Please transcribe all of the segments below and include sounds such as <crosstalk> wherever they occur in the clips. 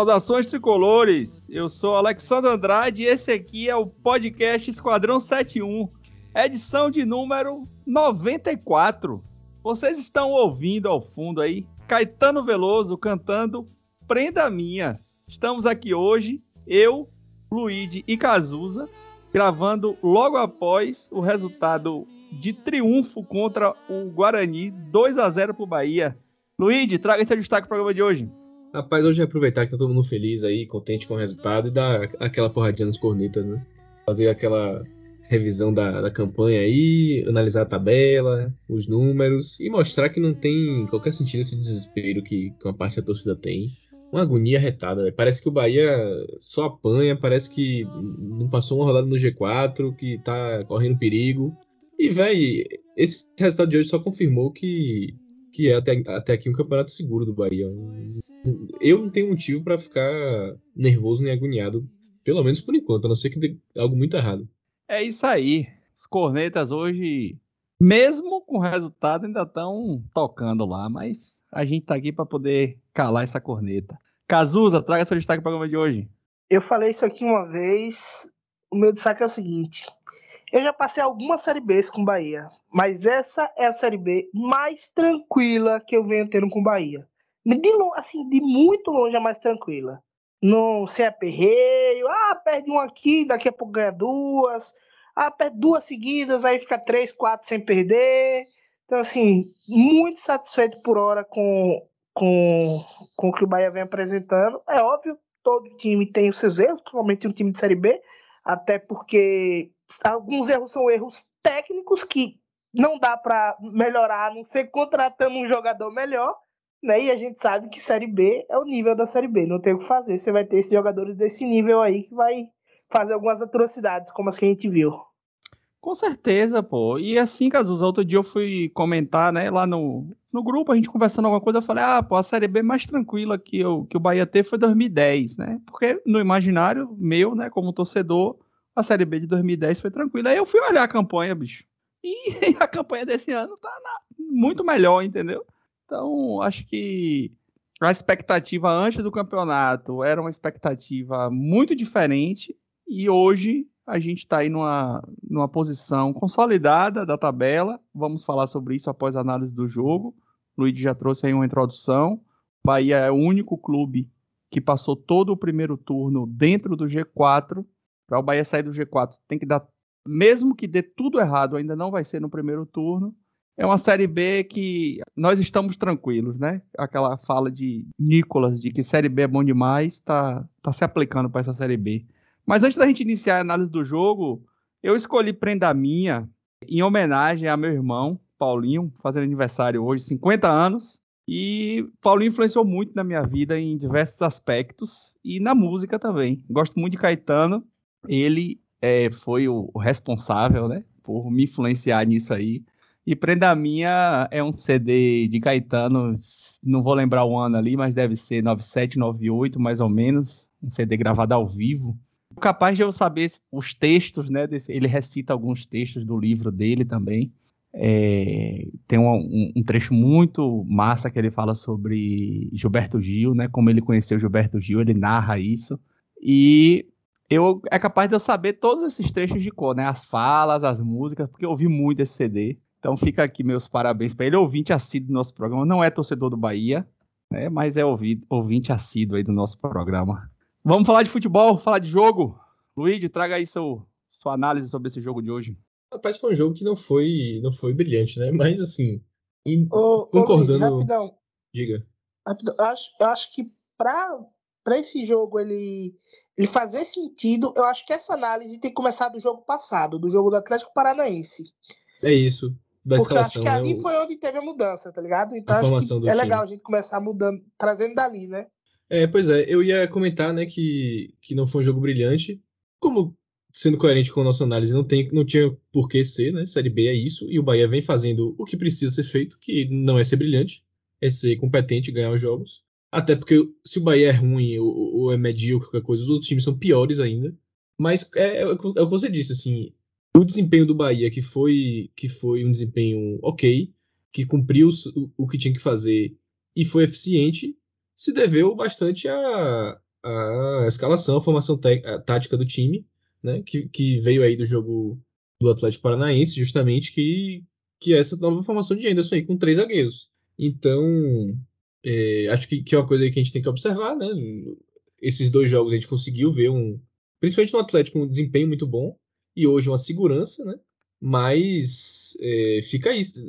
Saudações tricolores, eu sou Alexandre Andrade e esse aqui é o podcast Esquadrão 71, edição de número 94. Vocês estão ouvindo ao fundo aí Caetano Veloso cantando Prenda Minha. Estamos aqui hoje, eu, Luigi e Cazuza, gravando logo após o resultado de triunfo contra o Guarani, 2 a 0 para o Bahia. Luigi, traga seu destaque para o programa de hoje. Rapaz, hoje é aproveitar que tá todo mundo feliz aí, contente com o resultado e dar aquela porradinha nos cornetas, né? Fazer aquela revisão da, da campanha aí, analisar a tabela, os números e mostrar que não tem qualquer sentido esse desespero que, que uma parte da torcida tem. Uma agonia retada, véio. Parece que o Bahia só apanha, parece que não passou uma rodada no G4, que tá correndo perigo. E, velho, esse resultado de hoje só confirmou que que é até, até aqui um campeonato seguro do Bahia. Eu não tenho motivo para ficar nervoso nem agoniado, pelo menos por enquanto, a não ser que dê algo muito errado. É isso aí. Os cornetas hoje, mesmo com o resultado, ainda estão tocando lá, mas a gente tá aqui para poder calar essa corneta. Cazuza, traga seu destaque para o programa de hoje. Eu falei isso aqui uma vez. O meu destaque é o seguinte: eu já passei algumas Série Bs com Bahia, mas essa é a Série B mais tranquila que eu venho tendo com Bahia. De assim, de muito longe a mais tranquila. Não se é perreio, ah, perde um aqui, daqui a pouco ganha duas, ah, perde duas seguidas, aí fica três, quatro sem perder. Então, assim, muito satisfeito por hora com, com, com o que o Bahia vem apresentando. É óbvio, todo time tem os seus erros, principalmente um time de Série B, até porque alguns erros são erros técnicos que não dá para melhorar, a não ser contratando um jogador melhor, né? E a gente sabe que Série B é o nível da Série B, não tem o que fazer. Você vai ter esses jogadores desse nível aí que vai fazer algumas atrocidades, como as que a gente viu. Com certeza, pô. E assim, Cazuza, outro dia eu fui comentar, né, lá no, no grupo, a gente conversando alguma coisa, eu falei, ah, pô, a Série B mais tranquila que, eu, que o Bahia teve foi 2010, né? Porque no imaginário meu, né, como torcedor, a Série B de 2010 foi tranquila. Aí eu fui olhar a campanha, bicho. E <laughs> a campanha desse ano tá na, muito melhor, entendeu? Então, acho que a expectativa antes do campeonato era uma expectativa muito diferente. E hoje a gente está aí numa, numa posição consolidada da tabela. Vamos falar sobre isso após a análise do jogo. O Luiz já trouxe aí uma introdução. Bahia é o único clube que passou todo o primeiro turno dentro do G4 para o Bahia sair do G4, tem que dar, mesmo que dê tudo errado, ainda não vai ser no primeiro turno. É uma Série B que nós estamos tranquilos, né? Aquela fala de Nicolas de que Série B é bom demais, está tá se aplicando para essa Série B. Mas antes da gente iniciar a análise do jogo, eu escolhi Prenda Minha em homenagem a meu irmão, Paulinho, fazendo aniversário hoje, 50 anos. E Paulinho influenciou muito na minha vida em diversos aspectos e na música também. Gosto muito de Caetano ele é, foi o, responsável, né, por me influenciar nisso aí. E Prenda Minha é um CD de Caetano, não vou lembrar o ano ali, mas deve ser 97, 98, mais ou menos, um CD gravado ao vivo. Capaz de eu saber os textos, né? Desse, ele recita alguns textos do livro dele também. É, tem um, um, um, trecho muito massa que ele fala sobre Gilberto Gil, né? Como ele conheceu Gilberto Gil, ele narra isso. E eu é capaz de eu saber todos esses trechos de cor, né? As falas, as músicas, porque eu ouvi muito esse CD. Então fica aqui meus parabéns para ele, ouvinte assíduo do nosso programa. Não é torcedor do Bahia, né? Mas é ouvinte assíduo aí do nosso programa. Vamos falar de futebol, falar de jogo. Luiz, traga aí seu, sua análise sobre esse jogo de hoje. Rapaz, foi um jogo que não foi, não foi brilhante, né? Mas assim, ô, concordando. Ô, Luiz, rapidão. Diga. Rapidão. Acho, acho que para para esse jogo ele, ele fazer sentido, eu acho que essa análise tem que começar do jogo passado, do jogo do Atlético Paranaense. É isso. Porque eu acho que né, ali foi onde teve a mudança, tá ligado? Então acho que é time. legal a gente começar mudando, trazendo dali, né? É, pois é, eu ia comentar, né, que, que não foi um jogo brilhante. Como sendo coerente com a nossa análise, não, tem, não tinha por que ser, né? Série B é isso, e o Bahia vem fazendo o que precisa ser feito, que não é ser brilhante, é ser competente e ganhar os jogos. Até porque se o Bahia é ruim ou, ou é medíocre, qualquer coisa, os outros times são piores ainda. Mas é, é, é, o que você disse, assim, o desempenho do Bahia, que foi, que foi um desempenho ok, que cumpriu o, o que tinha que fazer e foi eficiente, se deveu bastante a, a escalação, a formação tática do time, né? Que, que veio aí do jogo do Atlético Paranaense, justamente, que, que é essa nova formação de Anderson aí, com três zagueiros. Então, é, acho que, que é uma coisa que a gente tem que observar, né? Esses dois jogos a gente conseguiu ver um, principalmente no Atlético, um desempenho muito bom e hoje uma segurança, né? Mas é, fica isso,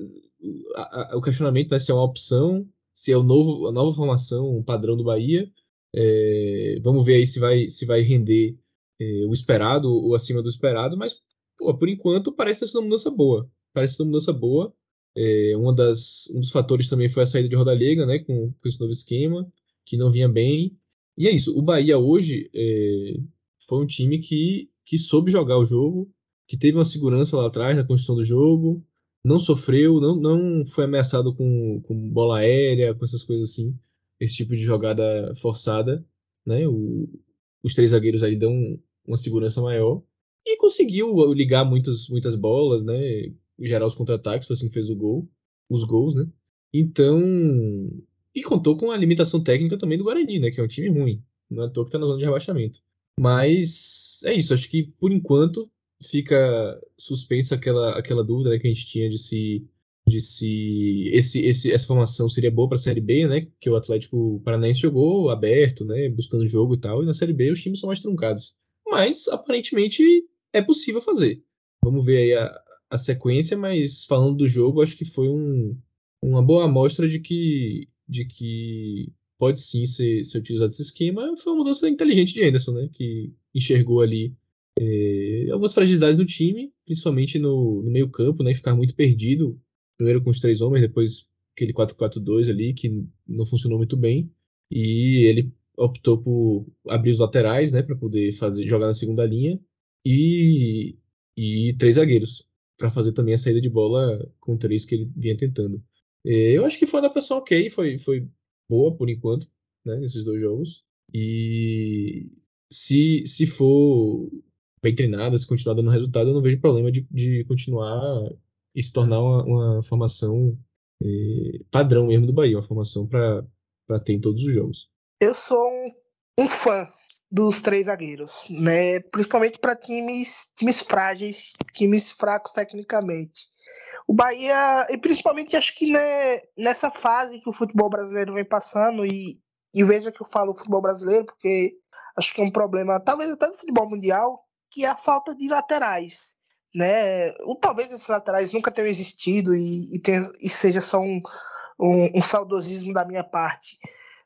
a, a, o questionamento né, se é uma opção, se é o novo, a nova formação, um padrão do Bahia. É, vamos ver aí se vai, se vai render é, o esperado ou acima do esperado, mas pô, por enquanto parece ter sido uma mudança boa. Parece ser uma mudança boa. É, uma das, um dos fatores também foi a saída de Rodalega, né, com, com esse novo esquema, que não vinha bem. E é isso, o Bahia hoje é, foi um time que, que soube jogar o jogo, que teve uma segurança lá atrás na construção do jogo, não sofreu, não, não foi ameaçado com, com bola aérea, com essas coisas assim, esse tipo de jogada forçada, né? O, os três zagueiros ali dão uma segurança maior e conseguiu ligar muitas, muitas bolas, né? Gerar os contra-ataques, foi assim que fez o gol, os gols, né? Então, e contou com a limitação técnica também do Guarani, né? Que é um time ruim, não é à toa que tá na zona de rebaixamento. Mas é isso, acho que por enquanto fica suspensa aquela, aquela dúvida né, que a gente tinha de se, de se esse, esse, essa formação seria boa para a Série B, né? Que o Atlético Paranaense jogou aberto, né? Buscando jogo e tal, e na Série B os times são mais truncados. Mas aparentemente é possível fazer. Vamos ver aí a, a sequência, mas falando do jogo, acho que foi um, uma boa amostra de que, de que pode sim ser, ser utilizado esse esquema. Foi uma mudança inteligente de Anderson, né? Que enxergou ali é, algumas fragilidades no time, principalmente no, no meio-campo, né? Ficar muito perdido. Primeiro com os três homens, depois aquele 4-4-2 ali, que não funcionou muito bem. E ele optou por abrir os laterais, né? Para poder fazer, jogar na segunda linha. E, e três zagueiros, para fazer também a saída de bola com três que ele vinha tentando. É, eu acho que foi uma adaptação ok, foi, foi boa por enquanto, né? Nesses dois jogos. E se, se for bem treinada, se continuar dando resultado, eu não vejo problema de, de continuar e se tornar uma, uma formação eh, padrão mesmo do Bahia, uma formação para ter em todos os jogos. Eu sou um, um fã dos três zagueiros, né? Principalmente para times, times frágeis, times fracos tecnicamente. O Bahia, e principalmente acho que né, nessa fase que o futebol brasileiro vem passando, e, e veja que eu falo futebol brasileiro, porque acho que é um problema, talvez até do futebol mundial, que é a falta de laterais. Né? Ou talvez esses laterais nunca tenham existido e, e, tenha, e seja só um, um, um, saudosismo da minha parte.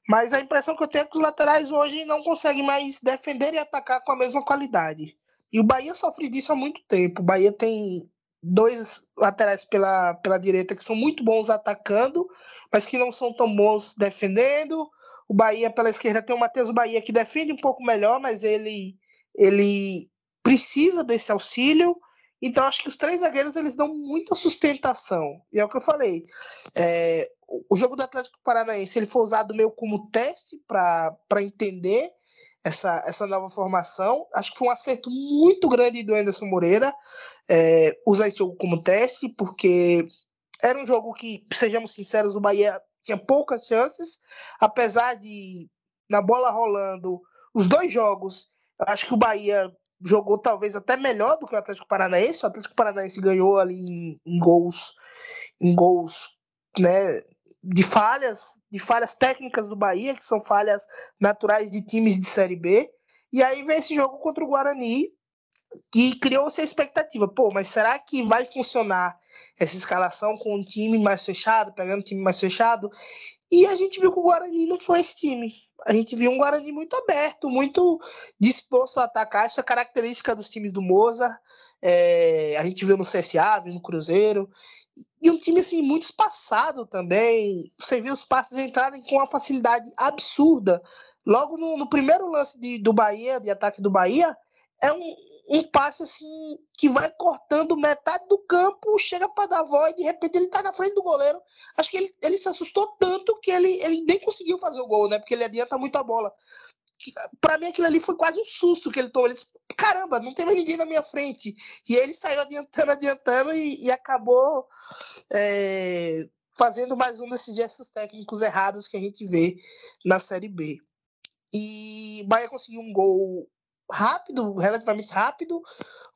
Mas a impressão que eu tenho é que os laterais hoje não conseguem mais defender e atacar com a mesma qualidade. E o Bahia sofre disso há muito tempo. O Bahia tem dois laterais pela, pela direita que são muito bons atacando, mas que não são tão bons defendendo. O Bahia pela esquerda tem o Matheus Bahia que defende um pouco melhor, mas ele ele precisa desse auxílio. Então, acho que os três zagueiros eles dão muita sustentação. E é o que eu falei. É, o jogo do Atlético Paranaense ele foi usado meio como teste para entender essa, essa nova formação. Acho que foi um acerto muito grande do Anderson Moreira é, usar esse jogo como teste, porque era um jogo que, sejamos sinceros, o Bahia tinha poucas chances, apesar de, na bola rolando, os dois jogos, acho que o Bahia jogou talvez até melhor do que o Atlético Paranaense. O Atlético Paranaense ganhou ali em, em gols, em gols, né, de falhas, de falhas técnicas do Bahia, que são falhas naturais de times de série B. E aí vem esse jogo contra o Guarani, que criou-se a expectativa, pô, mas será que vai funcionar essa escalação com um time mais fechado, pegando um time mais fechado? E a gente viu que o Guarani não foi esse time. A gente viu um Guarani muito aberto, muito disposto a atacar. Essa característica dos times do Moza. É, a gente viu no CSA, viu no Cruzeiro. E um time assim, muito espaçado também. Você viu os passes entrarem com uma facilidade absurda. Logo no, no primeiro lance de, do Bahia, de ataque do Bahia, é um, um passe assim que vai cortando metade do campo, chega para dar voz e de repente ele tá na frente do goleiro. Acho que ele, ele se assustou tanto que ele, ele nem conseguiu fazer o gol, né? Porque ele adianta muito a bola. Para mim aquilo ali foi quase um susto que ele tomou. Ele disse, caramba, não tem mais ninguém na minha frente. E ele saiu adiantando, adiantando e, e acabou é, fazendo mais um desses gestos técnicos errados que a gente vê na Série B. E Bahia conseguiu um gol rápido, relativamente rápido,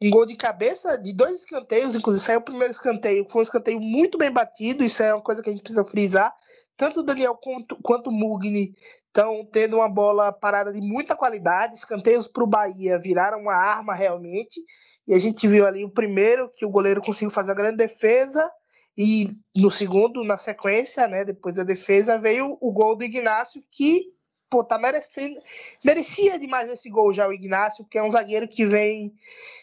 um gol de cabeça de dois escanteios, inclusive saiu o primeiro escanteio, foi um escanteio muito bem batido, isso é uma coisa que a gente precisa frisar. Tanto o Daniel quanto, quanto o Mugni estão tendo uma bola parada de muita qualidade, escanteios para o Bahia viraram uma arma realmente, e a gente viu ali o primeiro que o goleiro conseguiu fazer a grande defesa, e no segundo, na sequência, né, depois da defesa, veio o gol do Ignacio, que pô, tá merecendo, merecia demais esse gol já o Ignacio, porque é um zagueiro que vem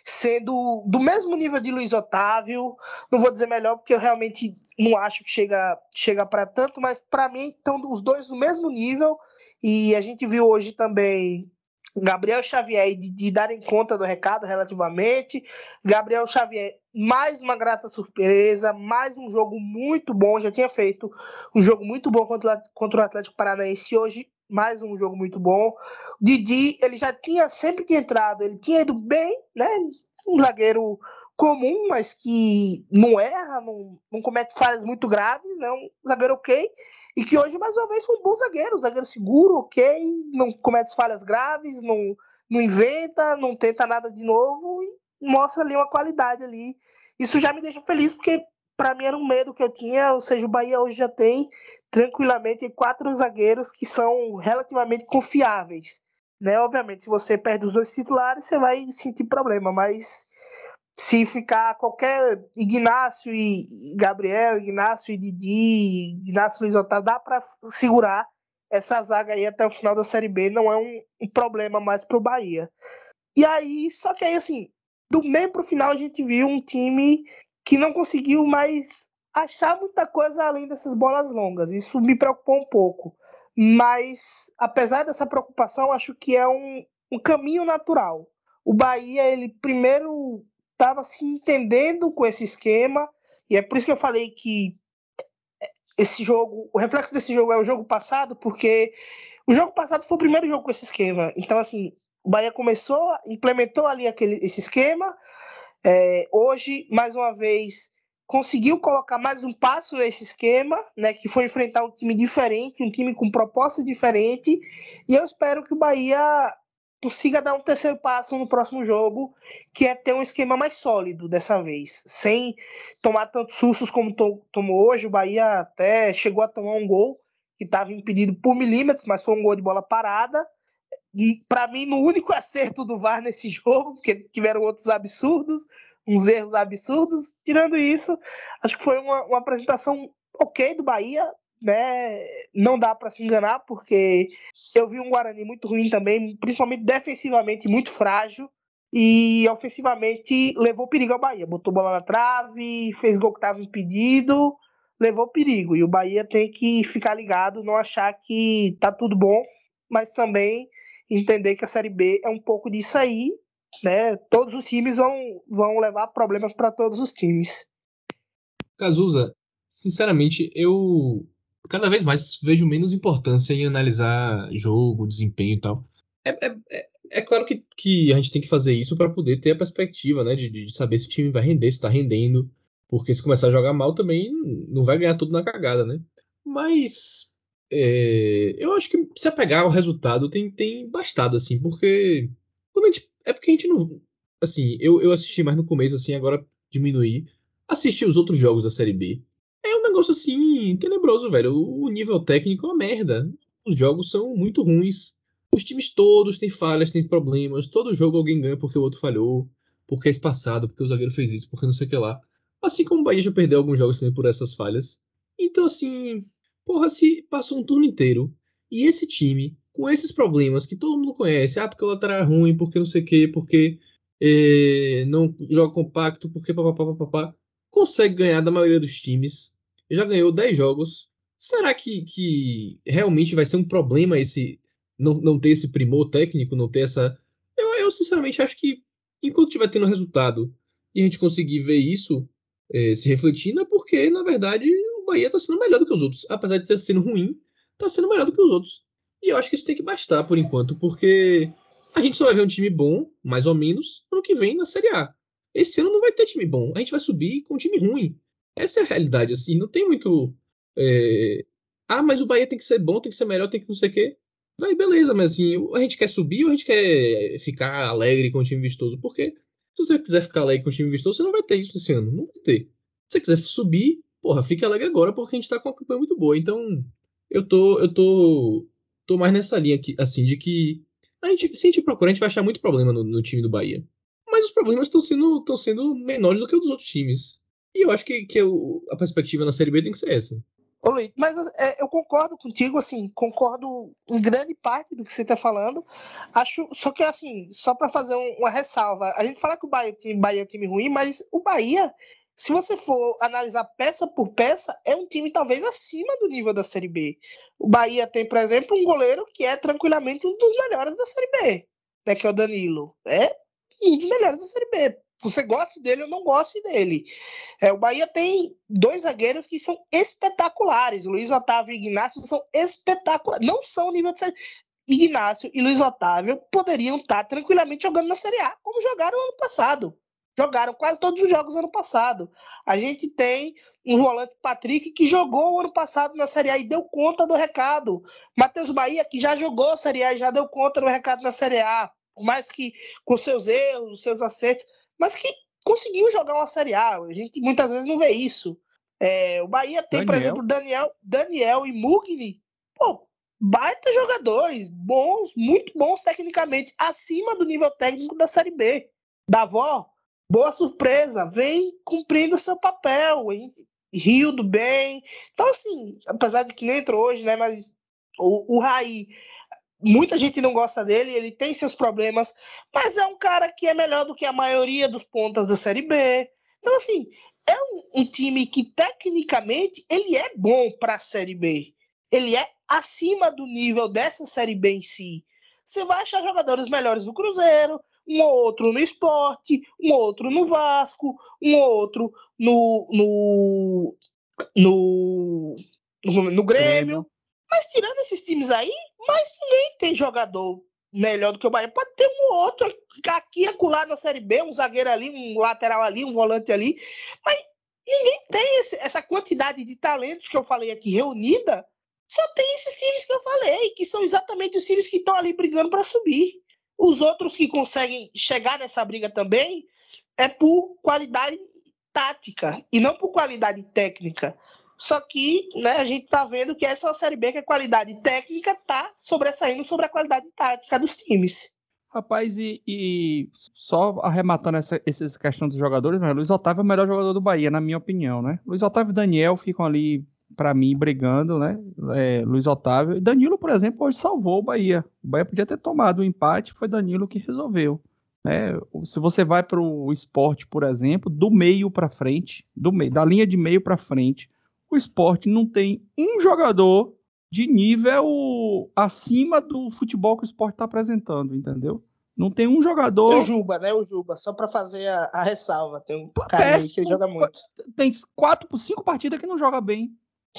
sendo do mesmo nível de Luiz Otávio. Não vou dizer melhor, porque eu realmente não acho que chega, chega para tanto, mas para mim estão os dois no mesmo nível. E a gente viu hoje também Gabriel Xavier de, de darem conta do recado relativamente. Gabriel Xavier, mais uma grata surpresa, mais um jogo muito bom. Já tinha feito um jogo muito bom contra, contra o Atlético Paranaense. Hoje mais um jogo muito bom. Didi, ele já tinha sempre que entrado, ele tinha ido bem, né? Um zagueiro comum, mas que não erra, não, não comete falhas muito graves, né? Um zagueiro ok. E que hoje, mais uma vez, foi um bom zagueiro, um zagueiro seguro, ok, não comete falhas graves, não, não inventa, não tenta nada de novo e mostra ali uma qualidade ali. Isso já me deixa feliz, porque para mim era um medo que eu tinha, ou seja, o Bahia hoje já tem tranquilamente quatro zagueiros que são relativamente confiáveis. Né? Obviamente, se você perde os dois titulares, você vai sentir problema, mas se ficar qualquer Ignácio e Gabriel, Ignácio e Didi, Ignácio e Luiz Otávio, dá para segurar essa zaga aí até o final da Série B, não é um, um problema mais para o Bahia. E aí, só que aí assim, do meio para o final a gente viu um time que não conseguiu mais achar muita coisa além dessas bolas longas. Isso me preocupou um pouco. Mas, apesar dessa preocupação, acho que é um, um caminho natural. O Bahia, ele primeiro estava se entendendo com esse esquema, e é por isso que eu falei que esse jogo, o reflexo desse jogo é o jogo passado, porque o jogo passado foi o primeiro jogo com esse esquema. Então, assim, o Bahia começou, implementou ali aquele, esse esquema. É, hoje, mais uma vez, conseguiu colocar mais um passo nesse esquema, né, que foi enfrentar um time diferente, um time com proposta diferente, e eu espero que o Bahia consiga dar um terceiro passo no próximo jogo, que é ter um esquema mais sólido dessa vez, sem tomar tantos sustos como to tomou hoje. O Bahia até chegou a tomar um gol que estava impedido por milímetros, mas foi um gol de bola parada. Para mim, no único acerto do VAR nesse <laughs> jogo, porque tiveram outros absurdos, uns erros absurdos. Tirando isso, acho que foi uma, uma apresentação ok do Bahia, né? Não dá para se enganar, porque eu vi um Guarani muito ruim também, principalmente defensivamente muito frágil. E ofensivamente levou perigo ao Bahia. Botou bola na trave, fez gol que estava impedido, levou perigo. E o Bahia tem que ficar ligado, não achar que tá tudo bom, mas também entender que a Série B é um pouco disso aí né? Todos os times vão, vão levar problemas para todos os times. Cazuza, sinceramente, eu cada vez mais vejo menos importância em analisar jogo, desempenho e tal. É, é, é, é claro que, que a gente tem que fazer isso para poder ter a perspectiva, né? De, de saber se o time vai render, se está rendendo. Porque se começar a jogar mal também não vai ganhar tudo na cagada, né? Mas é, eu acho que se apegar ao resultado tem, tem bastado, assim, porque gente é porque a gente não. Assim, eu, eu assisti mais no começo, assim, agora diminuí. Assisti os outros jogos da Série B. É um negócio assim, tenebroso, velho. O, nível técnico é uma merda. Os jogos são muito ruins. Os times todos têm falhas, têm problemas. Todo jogo alguém ganha porque o outro falhou. Porque é espaçado, porque o zagueiro fez isso, porque não sei o que lá. Assim como o Bahia já perdeu alguns jogos também por essas falhas. Então, assim, porra, se passou um turno inteiro e esse time com esses problemas que todo mundo conhece, ah, porque o lateral é ruim, porque não sei o quê, porque é, não joga compacto, porque papapá, consegue ganhar da maioria dos times, já ganhou 10 jogos. Será que, que realmente vai ser um problema esse não, não ter esse primor técnico, não ter essa. Eu, eu sinceramente acho que enquanto estiver tendo resultado e a gente conseguir ver isso é, se refletindo, é porque, na verdade, Bahia está sendo melhor do que os outros. Apesar de estar sendo ruim, está sendo melhor do que os outros. E eu acho que isso tem que bastar por enquanto, porque a gente só vai ver um time bom, mais ou menos, ano que vem na Série A. Esse ano não vai ter time bom, a gente vai subir com um time ruim. Essa é a realidade, assim, não tem muito. É... Ah, mas o Bahia tem que ser bom, tem que ser melhor, tem que não sei o quê. Aí beleza, mas assim, a gente quer subir ou a gente quer ficar alegre com o time vistoso? Porque se você quiser ficar alegre com o time vistoso, você não vai ter isso esse ano. Não vai ter. Se você quiser subir, porra, fique alegre agora porque a gente tá com uma campanha muito boa. Então, eu tô, eu tô, tô mais nessa linha aqui, assim, de que a gente, se a gente procurar, a gente vai achar muito problema no, no time do Bahia. Mas os problemas estão sendo, sendo menores do que os dos outros times. E eu acho que, que eu, a perspectiva na Série B tem que ser essa. Ô Luiz, mas é, eu concordo contigo, assim, concordo em grande parte do que você está falando. Acho, só que assim, só para fazer um, uma ressalva, a gente fala que o Bahia, time, Bahia é time ruim, mas o Bahia, se você for analisar peça por peça, é um time talvez acima do nível da Série B. O Bahia tem, por exemplo, um goleiro que é tranquilamente um dos melhores da Série B, né, que é o Danilo. É um dos melhores da Série B você goste dele ou não goste dele. É, o Bahia tem dois zagueiros que são espetaculares. Luiz Otávio e Ignacio são espetaculares. Não são nível de série. Ignacio e Luiz Otávio poderiam estar tranquilamente jogando na Série A, como jogaram ano passado. Jogaram quase todos os jogos ano passado. A gente tem um volante Patrick que jogou o ano passado na Série A e deu conta do recado. Matheus Bahia, que já jogou a Série A e já deu conta do recado na Série A. Por mais que com seus erros, seus acertos, mas que conseguiu jogar uma Série A. A gente muitas vezes não vê isso. É, o Bahia tem, Daniel. por exemplo, Daniel, Daniel e Mugni. Pô, baita jogadores, bons, muito bons tecnicamente, acima do nível técnico da Série B. Davó, boa surpresa, vem cumprindo seu papel, riu do bem. Então, assim, apesar de que nem entrou hoje, né? Mas o, o Raí muita gente não gosta dele, ele tem seus problemas, mas é um cara que é melhor do que a maioria dos pontas da Série B. Então, assim, é um, um time que tecnicamente ele é bom para a Série B. Ele é acima do nível dessa Série B em si. Você vai achar jogadores melhores no Cruzeiro, um ou outro no esporte, um outro no Vasco, um ou outro no, no, no, no, no Grêmio. Mas tirando esses times aí, mais ninguém tem jogador melhor do que o Bahia. Pode ter um ou outro aqui e acolá na Série B, um zagueiro ali, um lateral ali, um volante ali. Mas ninguém tem esse, essa quantidade de talentos que eu falei aqui reunida. Só tem esses times que eu falei, que são exatamente os times que estão ali brigando para subir. Os outros que conseguem chegar nessa briga também é por qualidade tática e não por qualidade técnica. Só que né, a gente está vendo que essa é Série B que a qualidade técnica está sobressaindo sobre a qualidade tática dos times. Rapaz, e, e só arrematando essa, essa questão dos jogadores, né, Luiz Otávio é o melhor jogador do Bahia, na minha opinião, né? Luiz Otávio e Daniel ficam ali, para mim, brigando, né? É, Luiz Otávio. E Danilo, por exemplo, hoje salvou o Bahia. O Bahia podia ter tomado o um empate, foi Danilo que resolveu. Né? Se você vai para o esporte, por exemplo, do meio para frente, do meio, da linha de meio para frente, o esporte não tem um jogador de nível acima do futebol que o esporte está apresentando, entendeu? Não tem um jogador. O Juba, né? O Juba, só para fazer a, a, ressalva. Tem um cara aí que joga muito. Tem quatro, cinco partidas que não joga bem.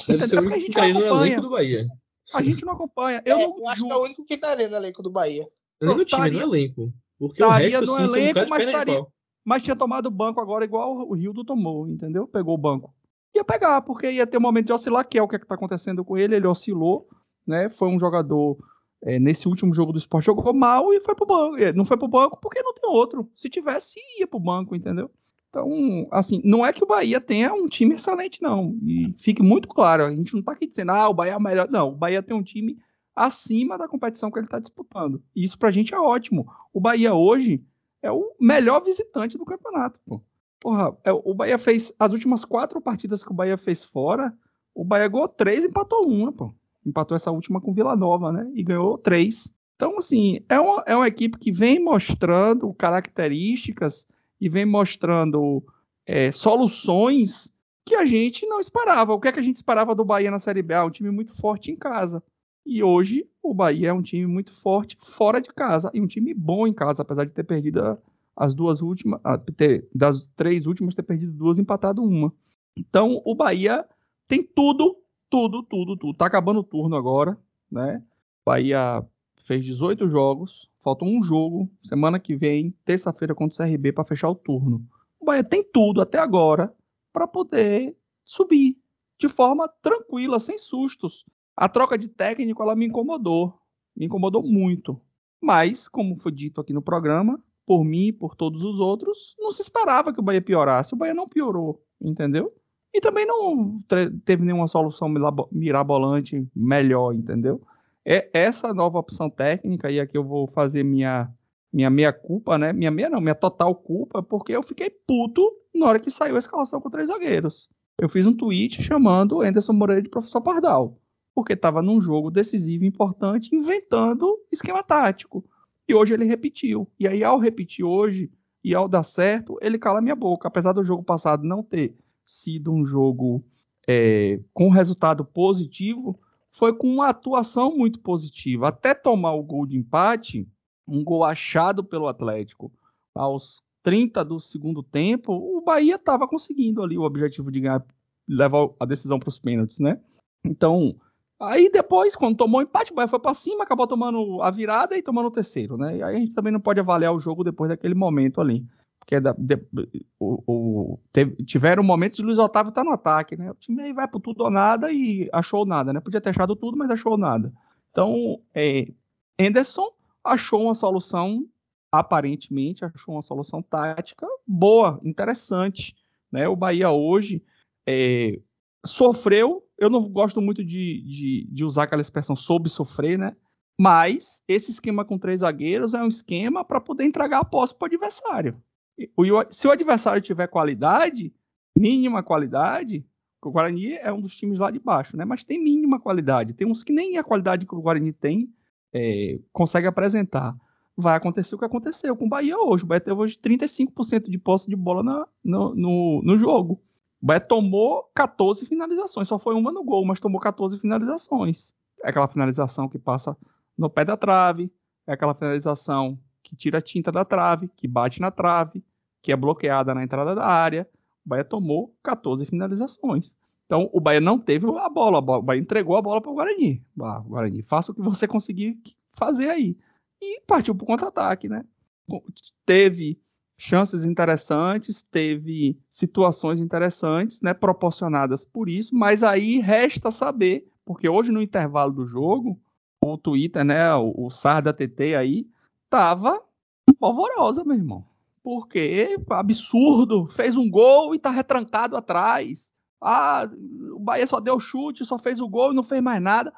Deve ser o único a gente que não acompanha. do Bahia. A gente não acompanha. Eu, é, não eu acho que é o único que estaria no elenco do Bahia. Não, no time, no elenco. Porque o resto, no assim, elenco, mas, taria, mas tinha tomado o banco agora igual o Rildo tomou, entendeu? Pegou o banco ia pegar, porque ia ter um momento de oscilar, que é o que é está acontecendo com ele. Ele oscilou, né? Foi um jogador. É, nesse último jogo do esporte jogou mal e foi pro banco. É, não foi pro banco porque não tem outro. Se tivesse, ia pro banco, entendeu? Então, assim, não é que o Bahia tenha um time excelente, não. E fique muito claro, a gente não tá aqui dizendo, ah, o Bahia é o melhor. Não, o Bahia tem um time acima da competição que ele está disputando. E isso pra gente é ótimo. O Bahia hoje é o melhor visitante do campeonato, pô. Porra, é, o Bahia fez. As últimas quatro partidas que o Bahia fez fora, o Bahia ganhou três e empatou uma, pô. Empatou essa última com Vila Nova, né? E ganhou três. Então, assim, é uma, é uma equipe que vem mostrando características e vem mostrando é, soluções que a gente não esperava. O que é que a gente esperava do Bahia na Série B? Ah, um time muito forte em casa. E hoje o Bahia é um time muito forte fora de casa e um time bom em casa, apesar de ter perdido as duas últimas, ter, das três últimas, ter perdido duas, empatado uma. Então, o Bahia tem tudo, tudo, tudo, tudo. Tá acabando o turno agora, né? Bahia fez 18 jogos, falta um jogo, semana que vem, terça-feira contra o CRB para fechar o turno. O Bahia tem tudo até agora para poder subir de forma tranquila, sem sustos. A troca de técnico ela me incomodou, Me incomodou muito. Mas, como foi dito aqui no programa, por mim e por todos os outros, não se esperava que o Bahia piorasse. O Bahia não piorou, entendeu? E também não teve nenhuma solução mirabolante melhor, entendeu? É essa nova opção técnica, e aqui eu vou fazer minha minha meia culpa, né? Minha meia não, minha total culpa, porque eu fiquei puto na hora que saiu a escalação com três zagueiros. Eu fiz um tweet chamando Anderson Moreira de professor Pardal, porque estava num jogo decisivo importante, inventando esquema tático. E hoje ele repetiu. E aí, ao repetir hoje, e ao dar certo, ele cala minha boca. Apesar do jogo passado não ter sido um jogo é, com resultado positivo, foi com uma atuação muito positiva. Até tomar o gol de empate, um gol achado pelo Atlético aos 30 do segundo tempo, o Bahia estava conseguindo ali o objetivo de ganhar, levar a decisão para os pênaltis, né? Então, aí depois, quando tomou o empate, o Bahia foi para cima, acabou tomando a virada e tomando o terceiro, né? E aí a gente também não pode avaliar o jogo depois daquele momento ali. Porque é de, o, o, teve, tiveram momentos de Luiz Otávio tá no ataque, né? O time aí vai para tudo ou nada e achou nada, né? Podia ter achado tudo, mas achou nada. Então, é, Anderson achou uma solução, aparentemente, achou uma solução tática boa, interessante. Né? O Bahia hoje é, sofreu, eu não gosto muito de, de, de usar aquela expressão soube sofrer, né? Mas esse esquema com três zagueiros é um esquema para poder entregar a posse para o adversário. Se o adversário tiver qualidade, mínima qualidade, o Guarani é um dos times lá de baixo, né? Mas tem mínima qualidade. Tem uns que nem a qualidade que o Guarani tem é, consegue apresentar, vai acontecer o que aconteceu com o Bahia hoje. O Bahia teve hoje 35% de posse de bola na, no, no, no, jogo. O Bahia tomou 14 finalizações, só foi uma no gol, mas tomou 14 finalizações. É aquela finalização que passa no pé da trave, é aquela finalização que tira a tinta da trave, que bate na trave, que é bloqueada na entrada da área. O Bahia tomou 14 finalizações. Então, o Bahia não teve a bola, o Bahia entregou a bola para o Guarani. Ah, Guarani, faça o que você conseguir fazer aí. E partiu para o contra-ataque, né? Teve chances interessantes, teve situações interessantes, né, proporcionadas por isso, mas aí resta saber, porque hoje no intervalo do jogo, o Twitter, né, o, o SAR da TT aí, tava polvorosa, meu irmão. Porque absurdo, fez um gol e tá retrancado atrás. Ah, o Bahia só deu chute, só fez o gol e não fez mais nada.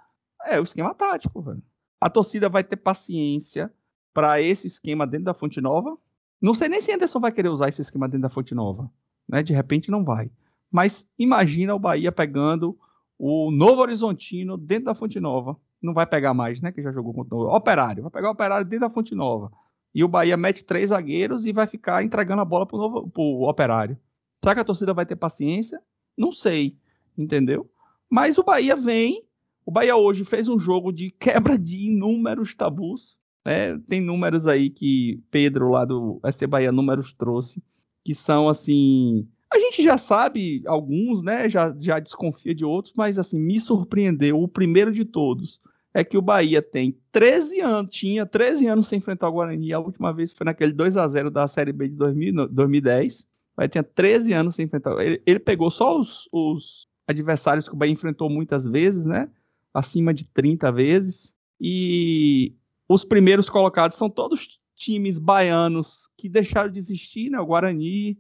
É o esquema tático, velho. A torcida vai ter paciência para esse esquema dentro da Fonte Nova. Não sei nem se Anderson vai querer usar esse esquema dentro da Fonte Nova. Né? De repente não vai. Mas imagina o Bahia pegando o Novo Horizontino dentro da Fonte Nova. Não vai pegar mais, né? Que já jogou contra o Operário. Vai pegar o Operário dentro da Fonte Nova. E o Bahia mete três zagueiros e vai ficar entregando a bola pro, novo, pro Operário. Será que a torcida vai ter paciência? Não sei, entendeu? Mas o Bahia vem. O Bahia hoje fez um jogo de quebra de inúmeros tabus. Né? Tem números aí que Pedro, lá do SC Bahia Números, trouxe, que são assim. A gente já sabe alguns, né? Já, já desconfia de outros, mas assim, me surpreendeu. O primeiro de todos é que o Bahia tem 13 anos, tinha 13 anos sem enfrentar o Guarani. A última vez foi naquele 2 a 0 da Série B de 2000, 2010 Bahia tinha 13 anos sem enfrentar. Ele, ele pegou só os, os, adversários que o Bahia enfrentou muitas vezes, né? Acima de 30 vezes. E os primeiros colocados são todos times baianos que deixaram de existir, né? O Guarani,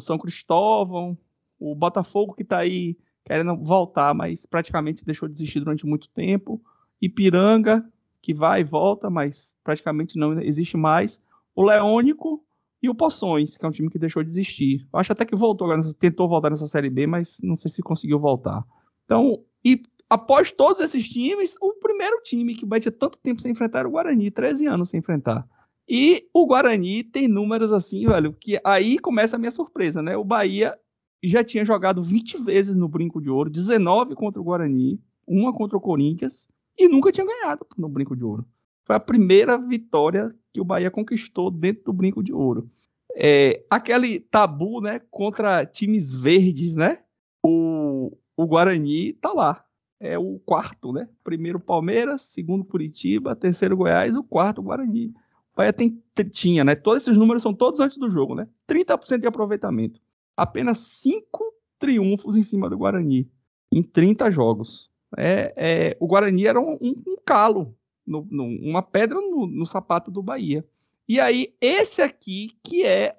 o São Cristóvão, o Botafogo que está aí querendo voltar, mas praticamente deixou de existir durante muito tempo. Ipiranga, que vai e volta, mas praticamente não existe mais. O Leônico, e o Poções, que é um time que deixou de existir. Eu acho até que voltou, tentou voltar nessa Série B, mas não sei se conseguiu voltar. Então, e após todos esses times, o primeiro time que ter tanto tempo sem enfrentar era o Guarani, 13 anos sem enfrentar. E o Guarani tem números assim, velho, que aí começa a minha surpresa, né? O Bahia já tinha jogado 20 vezes no Brinco de Ouro, 19 contra o Guarani, uma contra o Corinthians, e nunca tinha ganhado no Brinco de Ouro. Foi a primeira vitória que o Bahia conquistou dentro do Brinco de Ouro. É, aquele tabu, né, contra times verdes, né? O, o Guarani tá lá. É o quarto, né? Primeiro Palmeiras, segundo Curitiba, terceiro Goiás, o quarto Guarani. Bahia tem, tinha, né? Todos esses números são todos antes do jogo, né? 30% de aproveitamento. Apenas cinco triunfos em cima do Guarani em 30 jogos. É, é, o Guarani era um, um, calo no, no, uma pedra no, no sapato do Bahia. E aí, esse aqui que é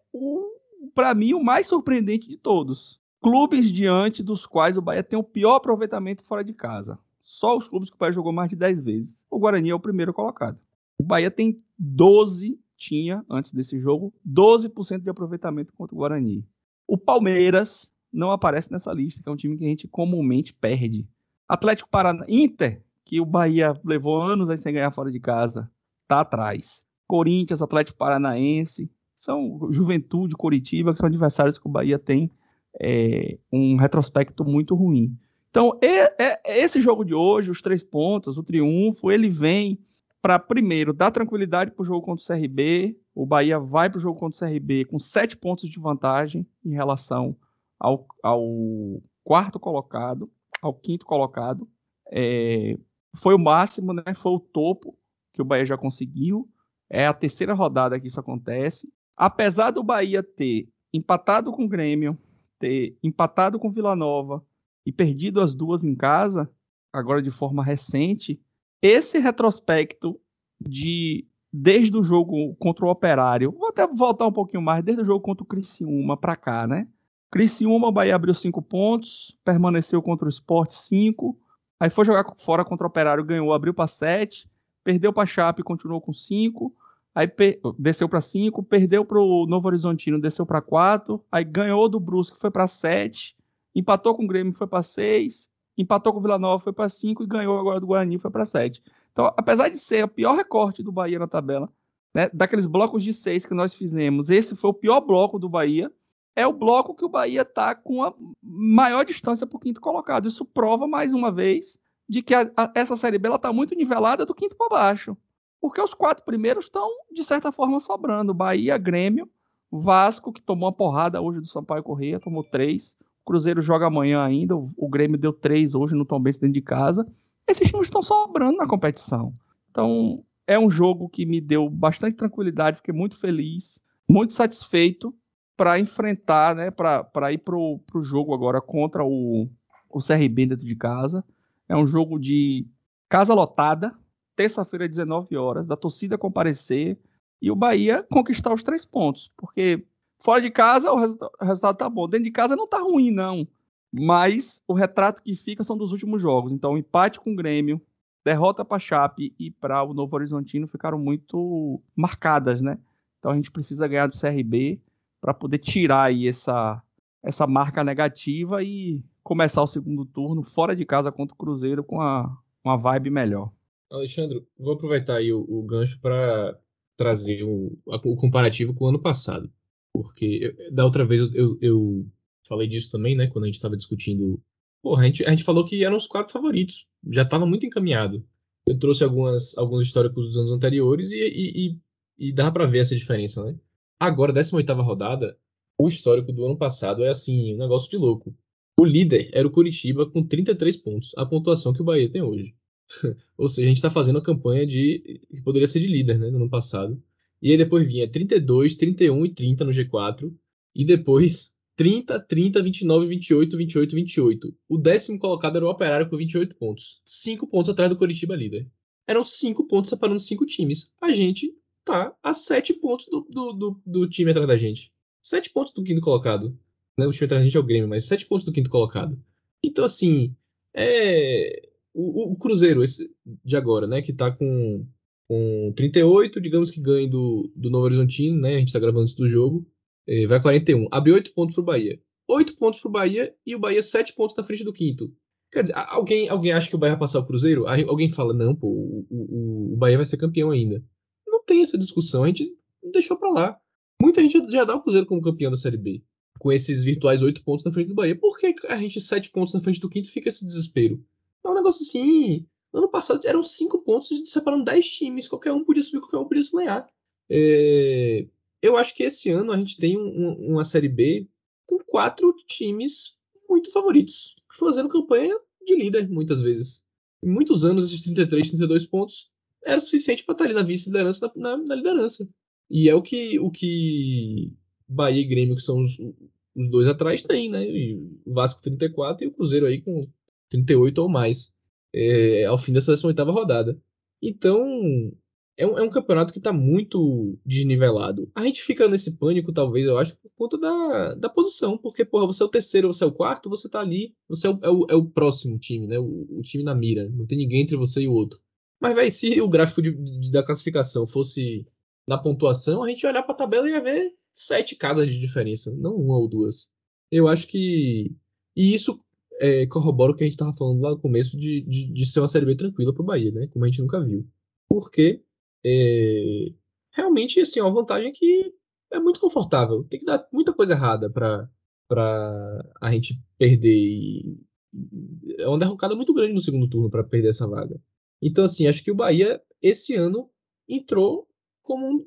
para mim, o mais surpreendente de todos. Clubes diante dos quais o Bahia tem o pior aproveitamento fora de casa. Só os clubes que o Bahia jogou mais de 10 vezes. O Guarani é o primeiro colocado. O Bahia tem 12, tinha antes desse jogo, 12% de aproveitamento contra o Guarani. O Palmeiras não aparece nessa lista, que é um time que a gente comumente perde. Atlético Paranaense, Inter, que o Bahia levou anos aí sem ganhar fora de casa, tá atrás. Corinthians, Atlético Paranaense, são Juventude, Coritiba, que são adversários que o Bahia tem é, um retrospecto muito ruim. Então, é, esse jogo de hoje, os três pontos, o triunfo, ele vem para, primeiro, dar tranquilidade para o jogo contra o CRB. O Bahia vai para o jogo contra o CRB com sete pontos de vantagem em relação ao, ao quarto colocado, ao quinto colocado. É, foi o máximo, né? Foi o topo que o Bahia já conseguiu. É a terceira rodada que isso acontece. Apesar do Bahia ter empatado com o Grêmio, ter empatado com o Vila Nova e perdido as duas em casa, agora de forma recente, esse retrospecto de desde o jogo contra o Operário, vou até voltar um pouquinho mais, desde o jogo contra o Criciúma para cá, né? Criciúma, o Bahia abriu cinco pontos, permaneceu contra o Sport cinco, aí foi jogar fora contra o Operário, ganhou, abriu para sete, perdeu para Chape, continuou com cinco, aí desceu para cinco, perdeu para o Novo Horizontino, desceu para quatro, aí ganhou do Brusque, foi para sete, empatou com o Grêmio, foi para seis, empatou com o Vila Nova, foi para 5 e ganhou agora do Guarani, foi para 7. Então, apesar de ser o pior recorte do Bahia na tabela, né, daqueles blocos de 6 que nós fizemos, esse foi o pior bloco do Bahia. É o bloco que o Bahia está com a maior distância para o quinto colocado. Isso prova mais uma vez de que a, a, essa Série B está muito nivelada do quinto para baixo. Porque os quatro primeiros estão, de certa forma, sobrando. Bahia, Grêmio, Vasco, que tomou uma porrada hoje do Sampaio Correia, tomou três. Cruzeiro joga amanhã ainda. O Grêmio deu três hoje no Tom dentro de casa. Esses times estão sobrando na competição. Então, é um jogo que me deu bastante tranquilidade. Fiquei muito feliz, muito satisfeito para enfrentar, né? Para ir para o jogo agora contra o, o CRB dentro de casa. É um jogo de casa lotada, terça-feira, 19 horas, da torcida comparecer e o Bahia conquistar os três pontos. Porque Fora de casa, o resultado, o resultado tá bom. Dentro de casa não tá ruim, não. Mas o retrato que fica são dos últimos jogos. Então, empate com o Grêmio, derrota para Chape e para o Novo Horizontino ficaram muito marcadas, né? Então a gente precisa ganhar do CRB para poder tirar aí essa, essa marca negativa e começar o segundo turno fora de casa contra o Cruzeiro com a, uma vibe melhor. Alexandre, vou aproveitar aí o, o gancho para trazer o, o comparativo com o ano passado. Porque da outra vez eu, eu, eu falei disso também, né? Quando a gente estava discutindo. Porra, a gente, a gente falou que eram os quatro favoritos. Já estava muito encaminhado. Eu trouxe algumas, alguns históricos dos anos anteriores e, e, e, e dava para ver essa diferença, né? Agora, 18 rodada, o histórico do ano passado é assim, um negócio de louco. O líder era o Curitiba com 33 pontos, a pontuação que o Bahia tem hoje. <laughs> Ou seja, a gente está fazendo a campanha de que poderia ser de líder, né, no ano passado. E aí depois vinha 32, 31 e 30 no G4. E depois 30, 30, 29, 28, 28, 28. O décimo colocado era o Operário com 28 pontos. 5 pontos atrás do Curitiba líder. Eram 5 pontos separando 5 times. A gente tá a 7 pontos do, do, do, do, time atrás da gente. 7 pontos do quinto colocado. Né? O time atrás da gente é o Grêmio, mas 7 pontos do quinto colocado. Então, assim, é. O, o Cruzeiro esse de agora, né? Que tá com com 38, digamos que ganhe do, do Novo Horizontino, né? A gente tá gravando isso do jogo. É, vai 41. Abre 8 pontos pro Bahia. 8 pontos pro Bahia e o Bahia 7 pontos na frente do quinto. Quer dizer, alguém, alguém acha que o Bahia vai passar o Cruzeiro? Alguém fala, não, pô, o, o, o Bahia vai ser campeão ainda. Não tem essa discussão, a gente deixou pra lá. Muita gente já dá o Cruzeiro como campeão da Série B. Com esses virtuais 8 pontos na frente do Bahia. Por que a gente 7 pontos na frente do quinto fica esse desespero? É um negócio assim. Ano passado eram cinco pontos separando dez times. Qualquer um podia subir, qualquer um podia sonhar. É... Eu acho que esse ano a gente tem um, uma Série B com quatro times muito favoritos, fazendo campanha de líder muitas vezes. Em muitos anos, esses 33, 32 pontos era o suficiente para estar ali na vice-liderança, na, na, na, liderança. E é o que, o que Bahia e Grêmio, que são os, os dois atrás, tem, né? E o Vasco 34 e o Cruzeiro aí com 38 ou mais é, ao fim dessa 18 rodada. Então, é um, é um campeonato que está muito desnivelado. A gente fica nesse pânico, talvez, eu acho, por conta da, da posição. Porque, porra, você é o terceiro, você é o quarto, você tá ali, você é o, é o, é o próximo time, né? O, o, time na mira. Não tem ninguém entre você e o outro. Mas, velho, se o gráfico de, de, da classificação fosse na pontuação, a gente ia olhar pra tabela e ia ver sete casas de diferença, não uma ou duas. Eu acho que. E isso é, corrobora o que a gente tava falando lá no começo de, de, de ser uma Série B tranquila pro Bahia, né? Como a gente nunca viu. Porque é, realmente, assim, é uma vantagem que é muito confortável. Tem que dar muita coisa errada para a gente perder. E, é uma derrocada muito grande no segundo turno para perder essa vaga. Então, assim, acho que o Bahia, esse ano, entrou como um,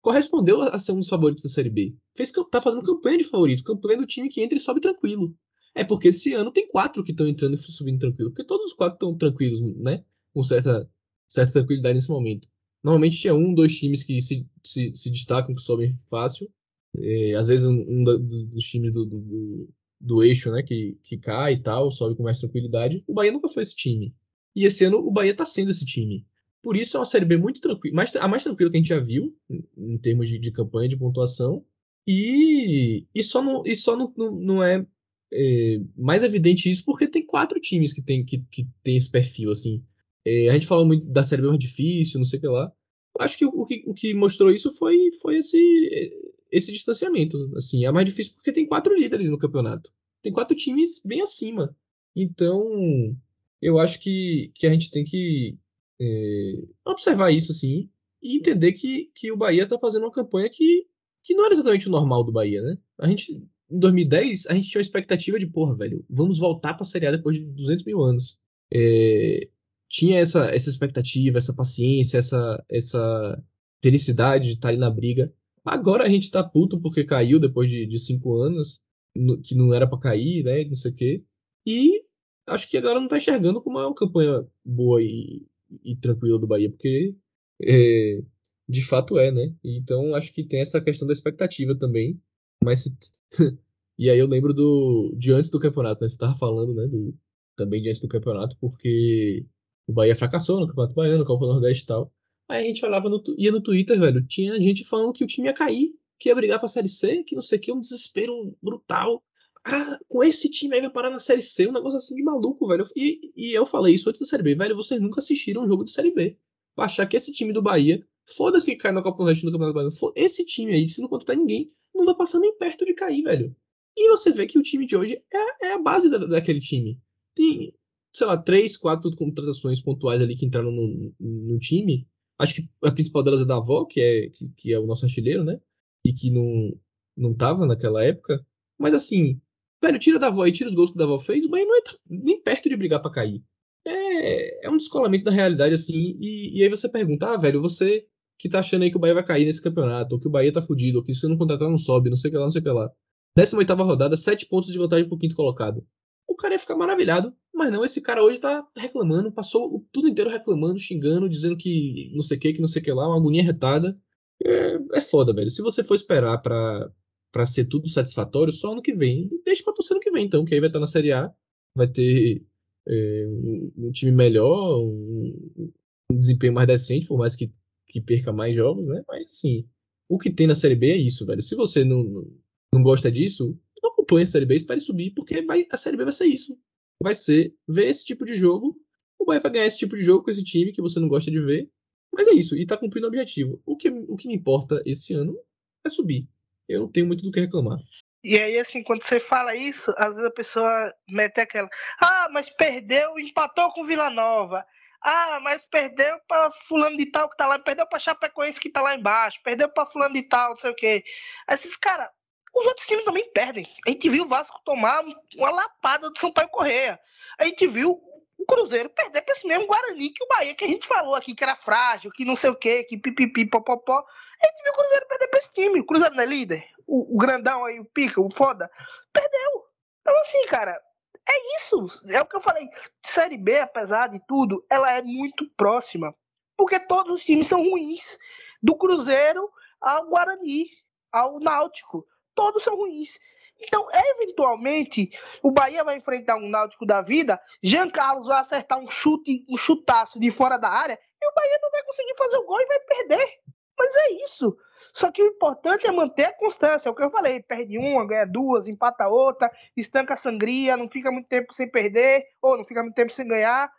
correspondeu a ser um dos favoritos da Série B. Fez, tá fazendo campanha de favorito, campanha do time que entra e sobe tranquilo. É porque esse ano tem quatro que estão entrando e subindo tranquilo. Porque todos os quatro estão tranquilos, né? Com certa, certa tranquilidade nesse momento. Normalmente tinha um, dois times que se, se, se destacam, que sobem fácil. É, às vezes um, um da, do, dos times do, do, do, eixo, né, que, que cai e tal, sobe com mais tranquilidade. O Bahia nunca foi esse time. E esse ano o Bahia está sendo esse time. Por isso é uma Série B muito tranquila, mais, a mais tranquila que a gente já viu, em, em termos de, de, campanha, de pontuação. E, e só, não, e só não, não, não é, é, mais evidente isso porque tem quatro times que tem, que, que tem esse perfil, assim. É, a gente falou muito da Série B mais difícil, não sei o que lá. Acho que o, que o que mostrou isso foi, foi esse, esse distanciamento. Assim, é mais difícil porque tem quatro líderes no campeonato. Tem quatro times bem acima. Então, eu acho que, que a gente tem que é, observar isso, assim, e entender que, que o Bahia está fazendo uma campanha que, que não era exatamente o normal do Bahia, né? A gente, em 2010, a gente tinha uma expectativa de, porra, velho, vamos voltar para a Série A depois de 200 mil anos. É, tinha essa, essa expectativa, essa paciência, essa, essa felicidade de estar ali na briga. Agora a gente tá puto porque caiu depois de, de cinco anos, no, que não era para cair, né? Não sei o quê. E acho que agora não tá enxergando como é uma campanha boa e, e tranquila do Bahia, porque é, de fato é, né? Então acho que tem essa questão da expectativa também. Mas <laughs> e aí eu lembro do de antes do campeonato, né? Você tava falando, né? Do, também diante do campeonato, porque o Bahia fracassou no Campeonato Baiano, no Copa Nordeste e tal. Aí a gente olhava no, ia no Twitter, velho, tinha gente falando que o time ia cair, que ia brigar pra Série C, que não sei o que, um desespero brutal. Ah, com esse time aí vai parar na Série C, um negócio assim de maluco, velho. E, e eu falei isso antes da Série B, velho, vocês nunca assistiram um jogo de Série B. Pra achar que esse time do Bahia, foda-se que cai no Copa Nordeste no Campeonato Baiano, esse time aí, se não contratar ninguém, não vai passar nem perto de cair, velho. E você vê que o time de hoje é, é a base da, daquele time. Tem, sei lá, três, quatro contratações pontuais ali que entraram no, no time. Acho que a principal delas é da Avó, que é, que, que é o nosso artilheiro, né? E que não, não tava naquela época. Mas assim, velho, tira da Avó e tira os gols que a Avó fez, o Bahia não é nem perto de brigar para cair. É, é um descolamento da realidade, assim. E, e aí você pergunta, ah, velho, você que tá achando aí que o Bahia vai cair nesse campeonato, ou que o Bahia tá fudido, ou que se não contratar não sobe, não sei o que lá, não sei o que lá. 18 rodada, 7 pontos de vantagem pro quinto colocado o cara ia ficar maravilhado. Mas não, esse cara hoje tá reclamando, passou tudo inteiro reclamando, xingando, dizendo que não sei o que, que não sei o que lá, uma agonia retada. É, é foda, velho. Se você for esperar pra, pra ser tudo satisfatório, só ano que vem, deixa pra torcer ano que vem, então, que aí vai estar na Série A, vai ter é, um, um, time melhor, um, um, desempenho mais decente, por mais que, que perca mais jogos, né? Mas assim, o que tem na Série B é isso, velho. Se você não, não, não gosta disso, acompanha a Série B, espere subir, porque vai, a Série B vai ser isso. Vai ser ver esse tipo de jogo. O Bahia vai ganhar esse tipo de jogo com esse time que você não gosta de ver. Mas é isso, e tá cumprindo o objetivo. O que, o que me importa esse ano é subir. Eu não tenho muito do que reclamar. E aí, assim, quando você fala isso, às vezes a pessoa mete aquela. Ah, mas perdeu, empatou com Vila Nova. Ah, mas perdeu para fulano de tal que tá lá, perdeu para Chapecoense que tá lá embaixo, perdeu para fulano de tal, não sei o quê. Esses cara, os outros times também perdem. A gente viu o Vasco tomar uma lapada do Sampaio Correia. A gente viu o Cruzeiro perder para esse mesmo Guarani que o Bahia, que a gente falou aqui que era frágil, que não sei o quê, que pipipi, popopó. A gente viu o Cruzeiro perder para esse time. O Cruzeiro não é líder. O, o grandão aí, o pica, o foda, perdeu. Então, assim, cara, é isso. É o que eu falei. Série B, apesar de tudo, ela é muito próxima. Porque todos os times são ruins. Do Cruzeiro ao Guarani, ao Náutico todos são ruins. Então, eventualmente, o Bahia vai enfrentar um Náutico da vida, Jean Carlos vai acertar um chute, um chutaço de fora da área, e o Bahia não vai conseguir fazer o gol e vai perder. Mas é isso. Só que o importante é manter a constância, é o que eu falei, perde uma, ganha duas, empata outra, estanca a sangria, não fica muito tempo sem perder, ou não fica muito tempo sem ganhar.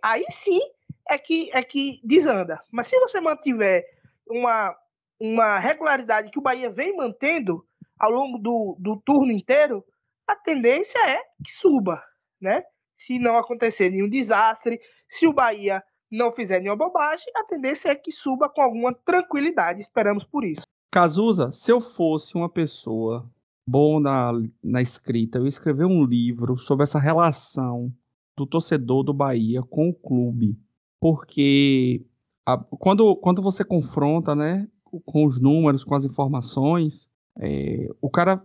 Aí sim é que, é que desanda. Mas se você mantiver uma, uma regularidade que o Bahia vem mantendo ao longo do, do turno inteiro, a tendência é que suba, né? Se não acontecer nenhum desastre, se o Bahia não fizer nenhuma bobagem, a tendência é que suba com alguma tranquilidade. Esperamos por isso. Cazuza, se eu fosse uma pessoa bom na, na escrita, eu escrever um livro sobre essa relação do torcedor do Bahia com o clube. Porque a, quando, quando você confronta né, com os números, com as informações, é, o cara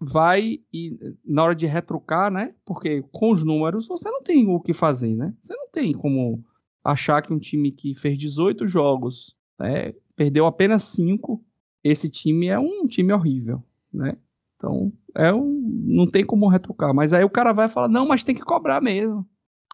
vai e na hora de retrucar, né? Porque com os números você não tem o que fazer, né? Você não tem como achar que um time que fez 18 jogos, né, perdeu apenas 5, esse time é um time horrível, né? Então, é um, não tem como retrucar. Mas aí o cara vai falar, não, mas tem que cobrar mesmo.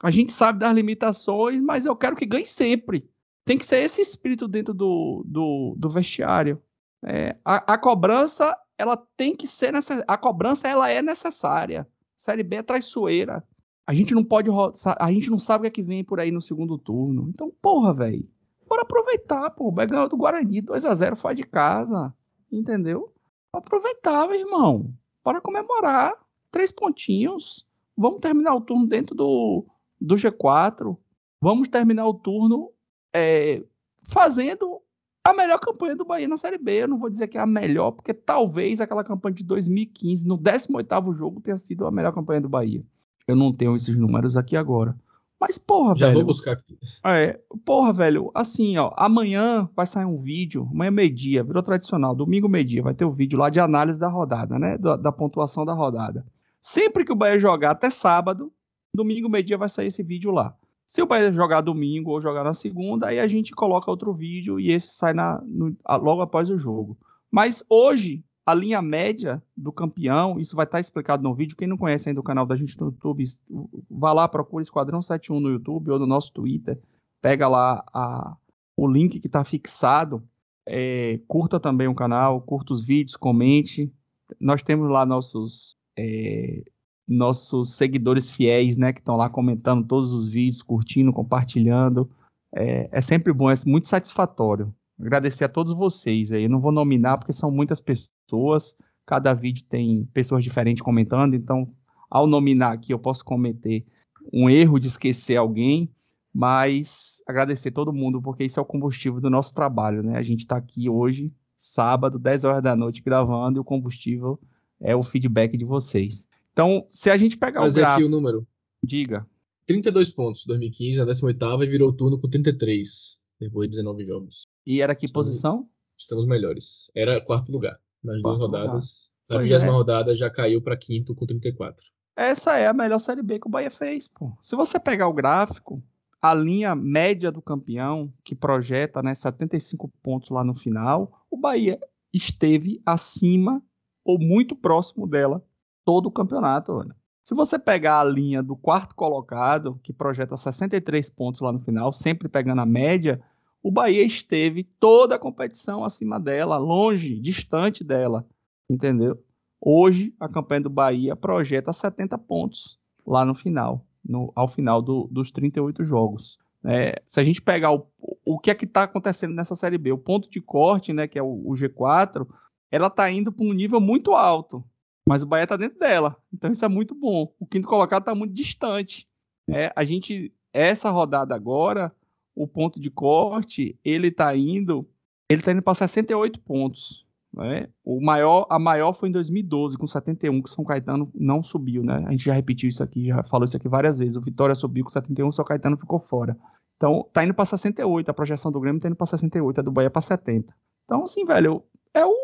A gente sabe das limitações, mas eu quero que ganhe sempre. Tem que ser esse espírito dentro do, do, do vestiário. É, a, a, cobrança, ela tem que ser necessária. A cobrança, ela é necessária. Série B é traiçoeira. A gente não pode. A gente não sabe o que é que vem por aí no segundo turno. Então, porra, velho. Bora aproveitar, pô. Vai ganhar do Guarani 2x0 fora de casa. Entendeu? Aproveitar, meu irmão. Bora comemorar. Três pontinhos. Vamos terminar o turno dentro do, do G4. Vamos terminar o turno é, fazendo a melhor campanha do Bahia na Série B. Eu não vou dizer que é a melhor, porque talvez aquela campanha de 2015, no 18º jogo, tenha sido a melhor campanha do Bahia. Eu não tenho esses números aqui agora. Mas, porra, Já velho. Já vou buscar aqui. É, porra, velho, assim, ó, amanhã vai sair um vídeo, amanhã meio-dia, virou tradicional, domingo meio-dia, vai ter o um vídeo lá de análise da rodada, né? Da, da, pontuação da rodada. Sempre que o Bahia jogar até sábado, domingo meio-dia vai sair esse vídeo lá. Se o Bahia jogar domingo ou jogar na segunda, aí a gente coloca outro vídeo e esse sai na, no, logo após o jogo. Mas hoje, a linha média do campeão, isso vai estar explicado no vídeo. Quem não conhece ainda o canal da gente no YouTube, vá lá, procura Esquadrão 71 no YouTube ou no nosso Twitter. Pega lá a, o link que está fixado. É, curta também o canal, curta os vídeos, comente. Nós temos lá nossos é, nossos seguidores fiéis, né, que estão lá comentando todos os vídeos, curtindo, compartilhando. É, é sempre bom, é muito satisfatório. Agradecer a todos vocês aí. Eu não vou nominar porque são muitas pessoas. Cada vídeo tem pessoas diferentes comentando, então ao nominar aqui eu posso cometer um erro de esquecer alguém, mas agradecer todo mundo porque isso é o combustível do nosso trabalho, né? A gente está aqui hoje, sábado, 10 horas da noite gravando e o combustível é o feedback de vocês. Então, se a gente pegar Mas o gráfico... aqui o número. Diga. 32 pontos, 2015, na 18ª e virou turno com 33, depois de 19 jogos. E era que estamos, posição? Estamos melhores. Era quarto lugar. Nas duas rodadas. Na vigésima é. rodada já caiu para quinto com 34. Essa é a melhor Série B que o Bahia fez, pô. Se você pegar o gráfico, a linha média do campeão, que projeta né, 75 pontos lá no final, o Bahia esteve acima ou muito próximo dela todo o campeonato. Olha. Se você pegar a linha do quarto colocado, que projeta 63 pontos lá no final, sempre pegando a média, o Bahia esteve toda a competição acima dela, longe, distante dela, entendeu? Hoje, a campanha do Bahia projeta 70 pontos lá no final, no, ao final do, dos 38 jogos. É, se a gente pegar o, o que é que está acontecendo nessa Série B, o ponto de corte, né, que é o, o G4, ela está indo para um nível muito alto, mas o Bahia está dentro dela, então isso é muito bom. O quinto colocado está muito distante. É, a gente, essa rodada agora, o ponto de corte, ele está indo, ele tá indo para 68 pontos. Né? O maior, a maior foi em 2012, com 71, que São Caetano não subiu, né? A gente já repetiu isso aqui, já falou isso aqui várias vezes. O Vitória subiu com 71, o São Caetano ficou fora. Então, tá indo para 68, a projeção do Grêmio tá indo para 68, a do Bahia para 70. Então, assim, velho, é o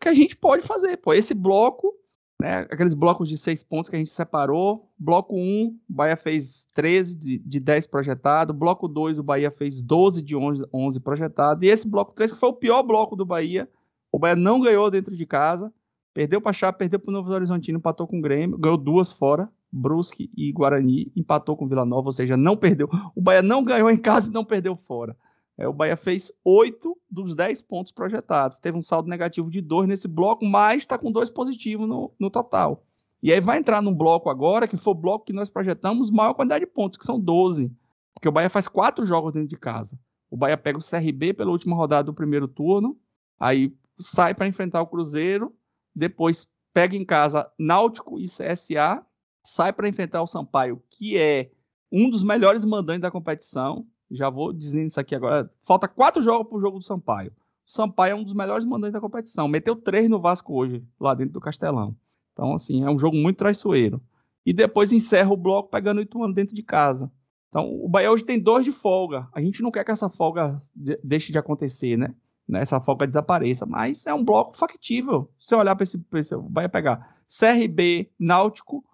que a gente pode fazer, pô. Esse bloco né, aqueles blocos de seis pontos que a gente separou. Bloco 1, o Bahia fez 13 de, de 10 projetado. Bloco 2, o Bahia fez 12 de 11, 11 projetado. E esse bloco 3, que foi o pior bloco do Bahia, o Bahia não ganhou dentro de casa. Perdeu para Chapa, perdeu para o Novo Horizontino, empatou com o Grêmio, ganhou duas fora, Brusque e Guarani, empatou com Vila Nova, ou seja, não perdeu. O Bahia não ganhou em casa e não perdeu fora. É, o Bahia fez 8 dos 10 pontos projetados. Teve um saldo negativo de 2 nesse bloco, mas está com 2 positivos no, no total. E aí vai entrar num bloco agora, que foi o bloco que nós projetamos maior quantidade de pontos, que são 12. Porque o Bahia faz 4 jogos dentro de casa. O Bahia pega o CRB pela última rodada do primeiro turno, aí sai para enfrentar o Cruzeiro, depois pega em casa Náutico e CSA, sai para enfrentar o Sampaio, que é um dos melhores mandantes da competição. Já vou dizendo isso aqui agora. Falta quatro jogos para o jogo do Sampaio. O Sampaio é um dos melhores mandantes da competição. Meteu três no Vasco hoje, lá dentro do Castelão. Então, assim, é um jogo muito traiçoeiro. E depois encerra o bloco pegando o Ituano dentro de casa. Então, o Bahia hoje tem dois de folga. A gente não quer que essa folga deixe de acontecer, né? né? Essa folga desapareça. Mas é um bloco factível. Se olhar para esse, esse. O Bahia pegar CRB, Náutico,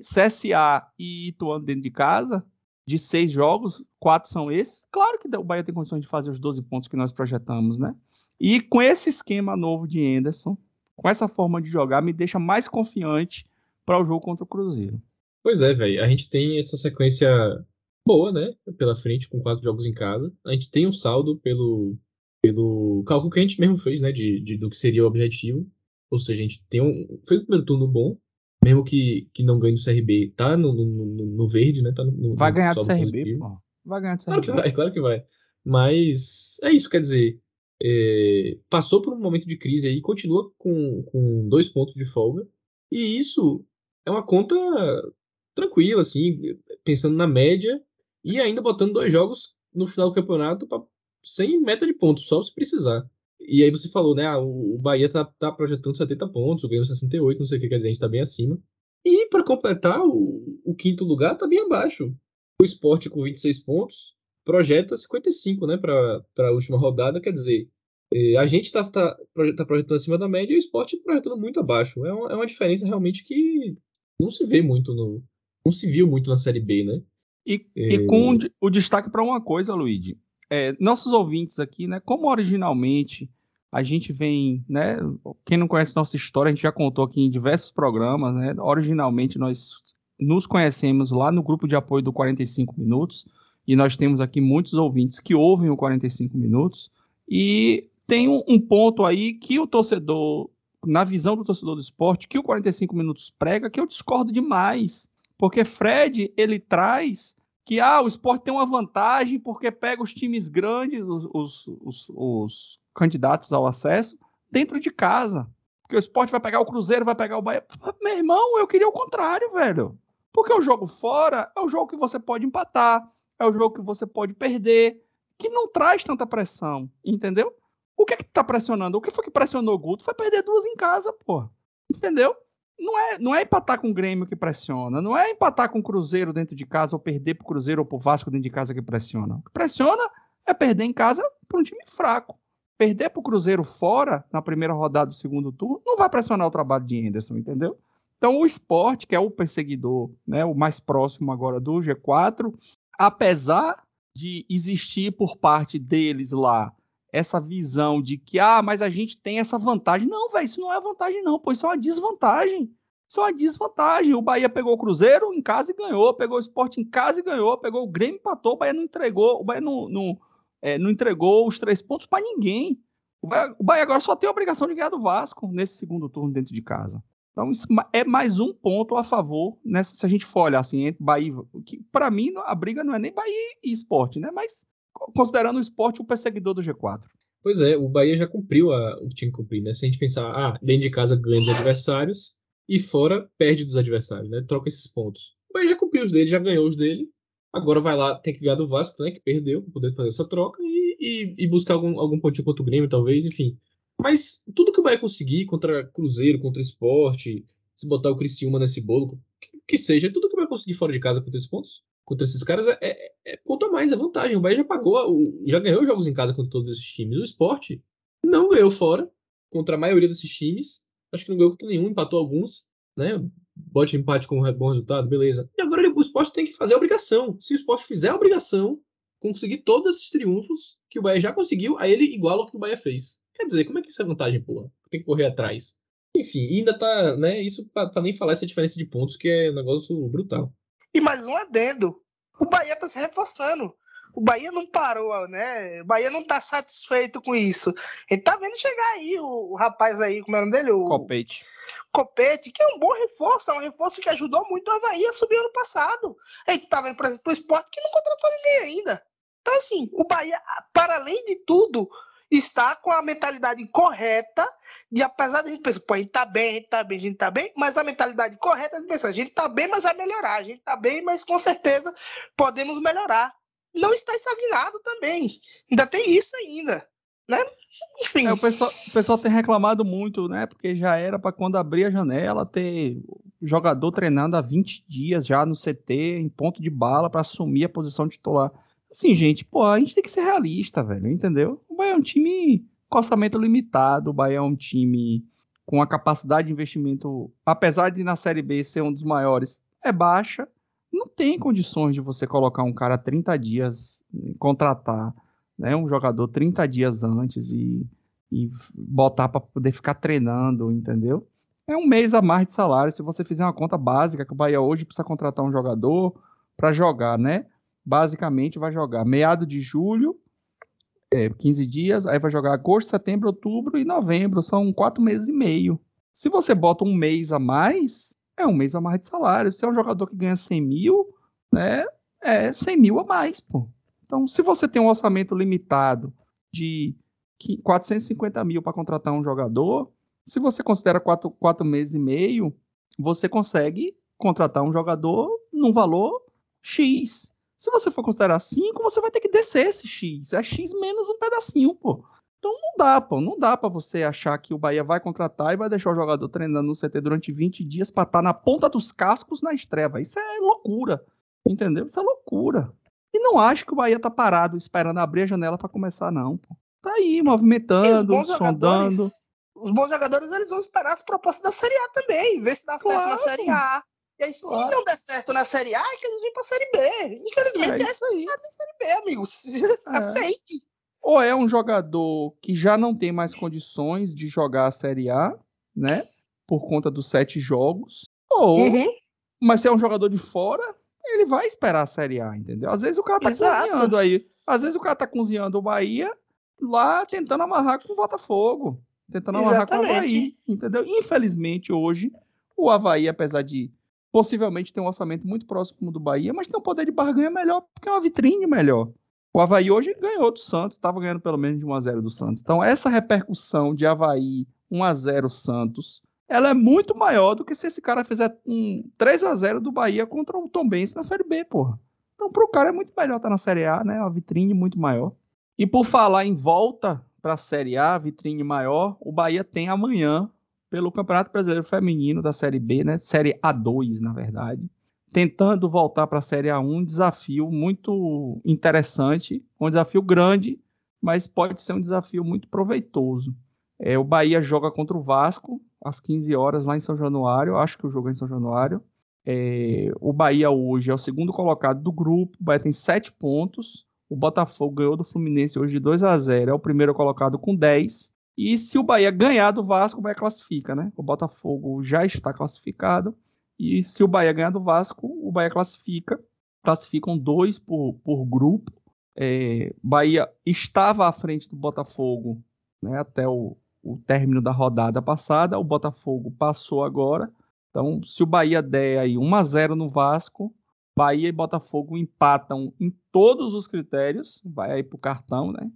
CSA e Ituano dentro de casa, de seis jogos, quatro são esses. Claro que o Bahia tem condições de fazer os 12 pontos que nós projetamos, né? E com esse esquema novo de Anderson, com essa forma de jogar, me deixa mais confiante para o jogo contra o Cruzeiro. Pois é, velho. A gente tem essa sequência boa, né? Pela frente, com quatro jogos em casa. A gente tem um saldo pelo, pelo cálculo que a gente mesmo fez, né? De, de do que seria o objetivo. Ou seja, a gente tem um. Foi um primeiro turno bom. Mesmo que, que não ganhe do CRB, tá no, no, no, verde, né? Tá no, vai ganhar do CRB, pô. Vai ganhar do CRB. Claro que vai, claro que vai. Mas é isso, quer dizer. É, passou por um momento de crise aí, continua com, com dois pontos de folga. E isso é uma conta tranquila, assim, pensando na média e ainda botando dois jogos no final do campeonato pra, sem meta de pontos, só se precisar. E aí você falou, né? Ah, o Bahia tá, tá projetando 70 pontos, ganhou 68, não sei o que quer dizer, a gente tá bem acima. E para completar, o, o, quinto lugar tá bem abaixo. O esporte com 26 pontos projeta 55, né? Para a última rodada, quer dizer, é, a gente tá, tá, tá, projetando acima da média e o esporte projetando muito abaixo. É uma, é uma diferença realmente que não se vê muito no. Não se viu muito na Série B, né? E, é... e com o destaque para uma coisa, Luigi é, nossos ouvintes aqui, né? Como originalmente a gente vem, né? Quem não conhece nossa história, a gente já contou aqui em diversos programas, né? Originalmente nós nos conhecemos lá no grupo de apoio do 45 Minutos e nós temos aqui muitos ouvintes que ouvem o 45 Minutos e tem um, um ponto aí que o torcedor, na visão do torcedor do esporte, que o 45 Minutos prega, que eu discordo demais, porque Fred ele traz que ah, o esporte tem uma vantagem porque pega os times grandes, os, os, os, os, candidatos ao acesso, dentro de casa. Porque o esporte vai pegar o Cruzeiro, vai pegar o Bahia. Meu irmão, eu queria o contrário, velho. Porque o jogo fora é o jogo que você pode empatar, é o jogo que você pode perder, que não traz tanta pressão, entendeu? O que é que tá pressionando? O que foi que pressionou o Guto? Foi perder duas em casa, pô. Entendeu? Não é, não é empatar com o Grêmio que pressiona, não é empatar com o Cruzeiro dentro de casa ou perder pro Cruzeiro ou pro Vasco dentro de casa que pressiona. O que pressiona é perder em casa para um time fraco. Perder pro Cruzeiro fora, na primeira rodada do segundo turno, não vai pressionar o trabalho de Henderson, entendeu? Então o esporte, que é o perseguidor, né, o mais próximo agora do G4, apesar de existir por parte deles lá essa visão de que, ah, mas a gente tem essa vantagem. Não, velho, isso não é vantagem, não, pois isso é uma desvantagem. Isso é uma desvantagem. O Bahia pegou o Cruzeiro em casa e ganhou, pegou o Sport em casa e ganhou, pegou o Grêmio empatou, o Bahia não entregou, o Bahia não, não, é, não entregou os três pontos para ninguém. O Bahia, o Bahia agora só tem a obrigação de ganhar do Vasco nesse segundo turno dentro de casa. Então, isso é mais um ponto a favor, né, se a gente for olhar assim, entre Bahia. Que, para mim, a briga não é nem Bahia e esporte, né? Mas considerando o esporte o perseguidor do G4. Pois é, o Bahia já cumpriu a, o que tinha que cumprir, né? Se a gente pensar, ah, dentro de casa ganha dos adversários e fora perde dos adversários, né? Troca esses pontos. O Bahia já cumpriu os dele, já ganhou os dele. Agora vai lá, tem que ganhar do Vasco, né? Que perdeu, para poder fazer essa troca e, e, e, buscar algum, algum pontinho contra o Grêmio, talvez, enfim. Mas tudo que o Bahia conseguir contra Cruzeiro, contra Esporte, se botar o Criciúma nesse bolo, que, que seja, tudo que vai conseguir fora de casa contra esses pontos, contra esses caras é, é, é ponto a mais, é vantagem. O Bahia já pagou, já ganhou jogos em casa contra todos esses times. O esporte não ganhou fora contra a maioria desses times. Acho que não ganhou contra nenhum, empatou alguns, né? Bote empate com um bom resultado, beleza. E agora o esporte tem que fazer a obrigação. Se o esporte fizer a obrigação, conseguir todos esses triunfos que o Bahia já conseguiu, aí ele iguala o que o Bahia fez. Quer dizer, como é que isso é vantagem, porra? Tem que correr atrás. Enfim, ainda tá, né? Isso pra, pra nem falar essa diferença de pontos, que é um negócio brutal. E mais um adendo. O Bahia tá se reforçando. o Bahia não parou, né? O Bahia não tá satisfeito com isso. Ele tá vendo chegar aí o, o rapaz aí, como é o nome dele? O Copete. Copete, que é um bom reforço, é um reforço que ajudou muito o Havaí a subir ano passado. A gente tá vendo, por exemplo, o esporte que não contratou ninguém ainda. Então, assim, o Bahia, para além de tudo, está com a mentalidade correta de, apesar de a gente pensar, pô, a gente tá bem, a gente tá bem, a gente tá bem, mas a mentalidade correta de pensar, a gente tá bem, mas vai melhorar, a gente tá bem, mas com certeza podemos melhorar. Não está estagnado também. Ainda tem isso ainda, né? Enfim. É, o, pessoal, o pessoal tem reclamado muito, né? Porque já era para quando abrir a janela ter jogador treinando há 20 dias já no CT, em ponto de bala, para assumir a posição titular. Assim, gente, pô, a gente tem que ser realista, velho, entendeu? O Bahia é um time com orçamento limitado, o Bahia é um time com a capacidade de investimento, apesar de na Série B ser um dos maiores, é baixa. Não tem condições de você colocar um cara 30 dias, contratar né, um jogador 30 dias antes e, e botar para poder ficar treinando, entendeu? É um mês a mais de salário. Se você fizer uma conta básica, que o Bahia hoje precisa contratar um jogador para jogar, né? Basicamente vai jogar meado de julho, é, 15 dias, aí vai jogar agosto, setembro, outubro e novembro, são quatro meses e meio. Se você bota um mês a mais, é um mês a mais de salário. Se é um jogador que ganha 100 mil, né, é 100 mil a mais, pô. Então, se você tem um orçamento limitado de 450 mil para contratar um jogador, se você considera quatro, quatro meses e meio, você consegue contratar um jogador num valor X. Se você for considerar 5, você vai ter que descer esse X. É X menos um pedacinho, pô. Então não dá, pô. Não dá para você achar que o Bahia vai contratar e vai deixar o jogador treinando no CT durante 20 dias para estar tá na ponta dos cascos na estreia. Isso é loucura. Entendeu? Isso é loucura. E não acho que o Bahia tá parado esperando abrir a janela para começar, não, pô. Tá aí, movimentando, sondando. Os bons jogadores, eles vão esperar as propostas da Série A também, ver se dá claro. certo na Série A. E aí, se não der certo na Série A, é que eles vêm pra Série B. Infelizmente, é essa aí. é Série B, amigos. <laughs> É. Aceite. Ou é um jogador que já não tem mais condições de jogar a Série A, né? Por conta dos sete jogos. Ou, uhum. mas se é um jogador de fora, ele vai esperar a Série A, entendeu? Às vezes o cara tá Exato. cozinhando aí. Às vezes o cara tá cozinhando o Bahia lá tentando amarrar com o Botafogo. Tentando amarrar Exatamente. com o Havaí, entendeu? Infelizmente, hoje, o Havaí, apesar de possivelmente tem um orçamento muito próximo do Bahia, mas tem um poder de barganha melhor, porque é uma vitrine melhor. O Havaí hoje ganhou do Santos, estava ganhando pelo menos de 1x0 do Santos. Então, essa repercussão de Havaí 1x0 Santos, ela é muito maior do que se esse cara fizer um 3x0 do Bahia contra o Tom Benz na Série B, porra. Então, pro cara é muito melhor estar tá na Série A, né? Uma vitrine muito maior. E por falar em volta para a Série A, vitrine maior, o Bahia tem amanhã pelo Campeonato Brasileiro Feminino da Série B, né? Série A2, na verdade. Tentando voltar para a Série A1, um desafio muito interessante, um desafio grande, mas pode ser um desafio muito proveitoso. É, o Bahia joga contra o Vasco às 15 horas lá em São Januário. Acho que o jogo é em São Januário. É, o Bahia hoje é o segundo colocado do grupo. O Bahia tem 7 pontos. O Botafogo ganhou do Fluminense hoje de 2 a 0. É o primeiro colocado com 10. E se o Bahia ganhar do Vasco, o Bahia classifica, né? O Botafogo já está classificado. E se o Bahia ganhar do Vasco, o Bahia classifica. Classificam dois por, por grupo. É, Bahia estava à frente do Botafogo né, até o, o término da rodada passada. O Botafogo passou agora. Então, se o Bahia der aí 1 a 0 no Vasco, Bahia e Botafogo empatam em todos os critérios. Vai aí para o cartão, né?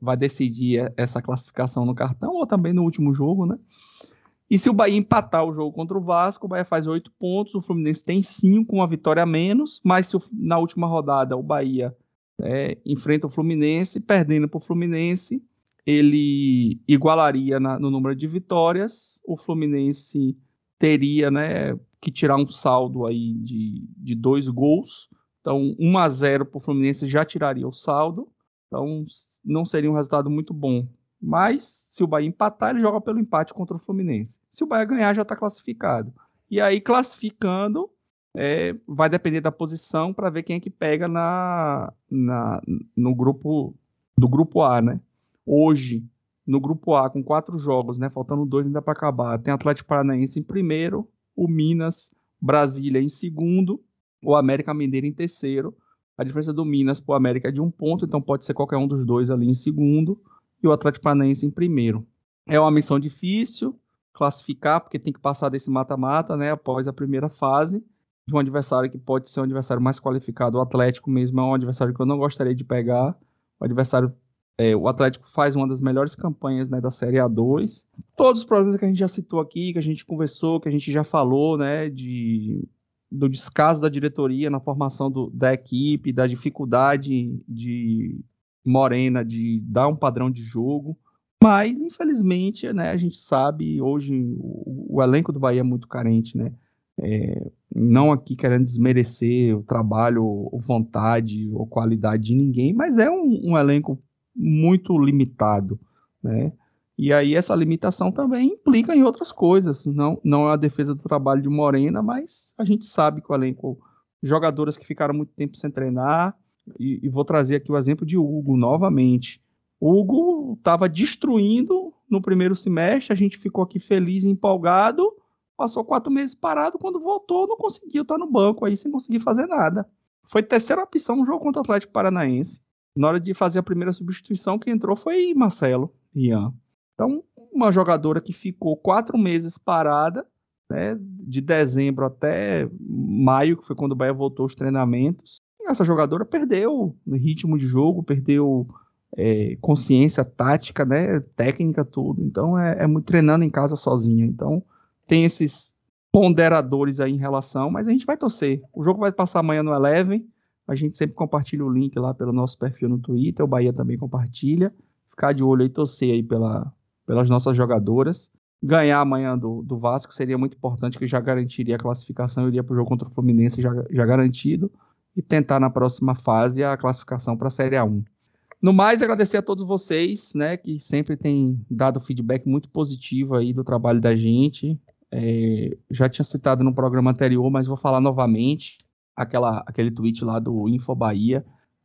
Vai decidir essa classificação no cartão ou também no último jogo, né? E se o Bahia empatar o jogo contra o Vasco, o Bahia faz oito pontos, o Fluminense tem cinco, uma vitória a menos, mas se na última rodada o Bahia é, enfrenta o Fluminense, perdendo para o Fluminense, ele igualaria na, no número de vitórias, o Fluminense teria né, que tirar um saldo aí de, de dois gols, então 1 a 0 para o Fluminense já tiraria o saldo, então, não seria um resultado muito bom. Mas, se o Bahia empatar, ele joga pelo empate contra o Fluminense. Se o Bahia ganhar, já está classificado. E aí, classificando, é, vai depender da posição para ver quem é que pega na, na, no grupo do grupo A, né? Hoje, no grupo A, com quatro jogos, né? Faltando dois ainda para acabar. Tem Atlético Paranaense em primeiro, o Minas, Brasília em segundo, o América Mineiro em terceiro A diferença do Minas para o América é de um ponto, então pode ser qualquer um dos dois ali em segundo e o Atlético Paranaense em primeiro. É uma missão difícil classificar, porque tem que passar desse mata-mata, né, após a primeira fase, de um adversário que pode ser um adversário mais qualificado. O Atlético mesmo é um adversário que eu não gostaria de pegar. O adversário é, o Atlético faz uma das melhores campanhas né, da Série A2. Todos os problemas que a gente já citou aqui, que a gente conversou, que a gente já falou, né, de, do descaso da diretoria na formação do, da equipe, da dificuldade de Morena de dar um padrão de jogo. Mas, infelizmente, né, a gente sabe, hoje o, o elenco do Bahia é muito carente, né? É, não aqui querendo desmerecer o trabalho, ou vontade ou qualidade de ninguém, mas é um, um elenco muito limitado, né? E aí essa limitação também implica em outras coisas, não, não é a defesa do trabalho de Morena, mas a gente sabe que o elenco, jogadoras que ficaram muito tempo sem treinar, e, e vou trazer aqui o exemplo de Hugo novamente. Hugo estava destruindo no primeiro semestre, a gente ficou aqui feliz empolgado, passou quatro meses parado, quando voltou não conseguiu estar no banco aí sem conseguir fazer nada. Foi terceira opção no jogo contra o Atlético Paranaense na hora de fazer a primeira substituição, quem entrou foi Marcelo Ian. Então, uma jogadora que ficou quatro meses parada, né, de dezembro até maio, que foi quando o Bahia voltou aos treinamentos. Essa jogadora perdeu ritmo de jogo, perdeu é, consciência tática, né, técnica, tudo. Então, é, é muito treinando em casa sozinha. Então, tem esses ponderadores aí em relação, mas a gente vai torcer. O jogo vai passar amanhã no Eleven. A gente sempre compartilha o link lá pelo nosso perfil no Twitter, o Bahia também compartilha. Ficar de olho aí, torcer aí pela, pelas nossas jogadoras. Ganhar amanhã do, do Vasco seria muito importante, que já garantiria a classificação, iria para o jogo contra o Fluminense já, já garantido. E tentar na próxima fase a classificação para a Série A1. No mais, agradecer a todos vocês, né, que sempre têm dado feedback muito positivo aí do trabalho da gente. É, já tinha citado no programa anterior, mas vou falar novamente aquela, aquele tweet lá do Info Bahia,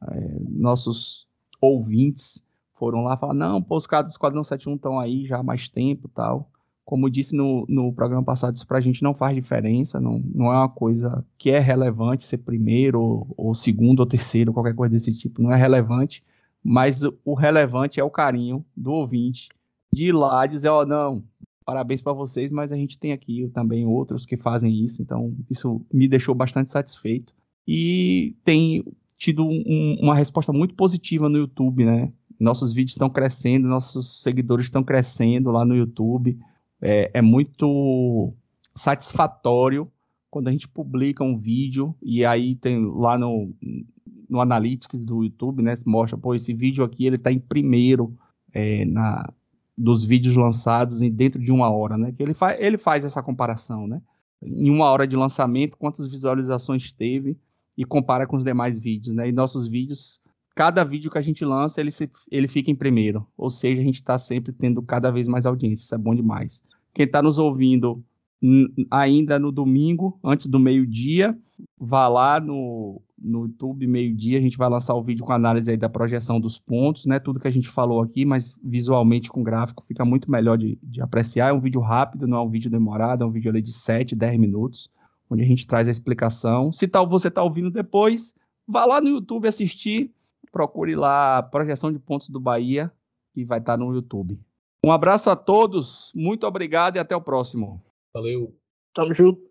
é, nossos ouvintes foram lá falar, não, pô, os caras do Esquadrão 71 estão aí já há mais tempo tal. Como disse no, no programa passado, isso pra gente não faz diferença, não, não é uma coisa que é relevante ser primeiro, ou, ou segundo, ou terceiro, qualquer coisa desse tipo, não é relevante, mas o relevante é o carinho do ouvinte de ir lá dizer, ó, oh, não, parabéns para vocês, mas a gente tem aqui também outros que fazem isso, então isso me deixou bastante satisfeito. E tem tido um, uma resposta muito positiva no YouTube, né? Nossos vídeos estão crescendo, nossos seguidores estão crescendo lá no YouTube. É, é muito satisfatório quando a gente publica um vídeo e aí tem lá no, no Analytics do YouTube, né? Mostra, pô, esse vídeo aqui ele está em primeiro é, na, dos vídeos lançados em, dentro de uma hora, né? Que ele, fa ele faz essa comparação, né? Em uma hora de lançamento, quantas visualizações teve e compara com os demais vídeos, né? E nossos vídeos, cada vídeo que a gente lança, ele, se, ele fica em primeiro. Ou seja, a gente está sempre tendo cada vez mais audiência. Isso é bom demais. Quem está nos ouvindo ainda no domingo, antes do meio-dia, vá lá no, no YouTube, meio-dia, a gente vai lançar o vídeo com análise aí da projeção dos pontos, né? Tudo que a gente falou aqui, mas visualmente com gráfico fica muito melhor de, de apreciar. É um vídeo rápido, não é um vídeo demorado, é um vídeo ali de 7, 10 minutos, onde a gente traz a explicação. Se tal você está ouvindo depois, vá lá no YouTube assistir, procure lá a projeção de pontos do Bahia, que vai estar tá no YouTube. Um abraço a todos, muito obrigado e até o próximo. Valeu. Tamo junto.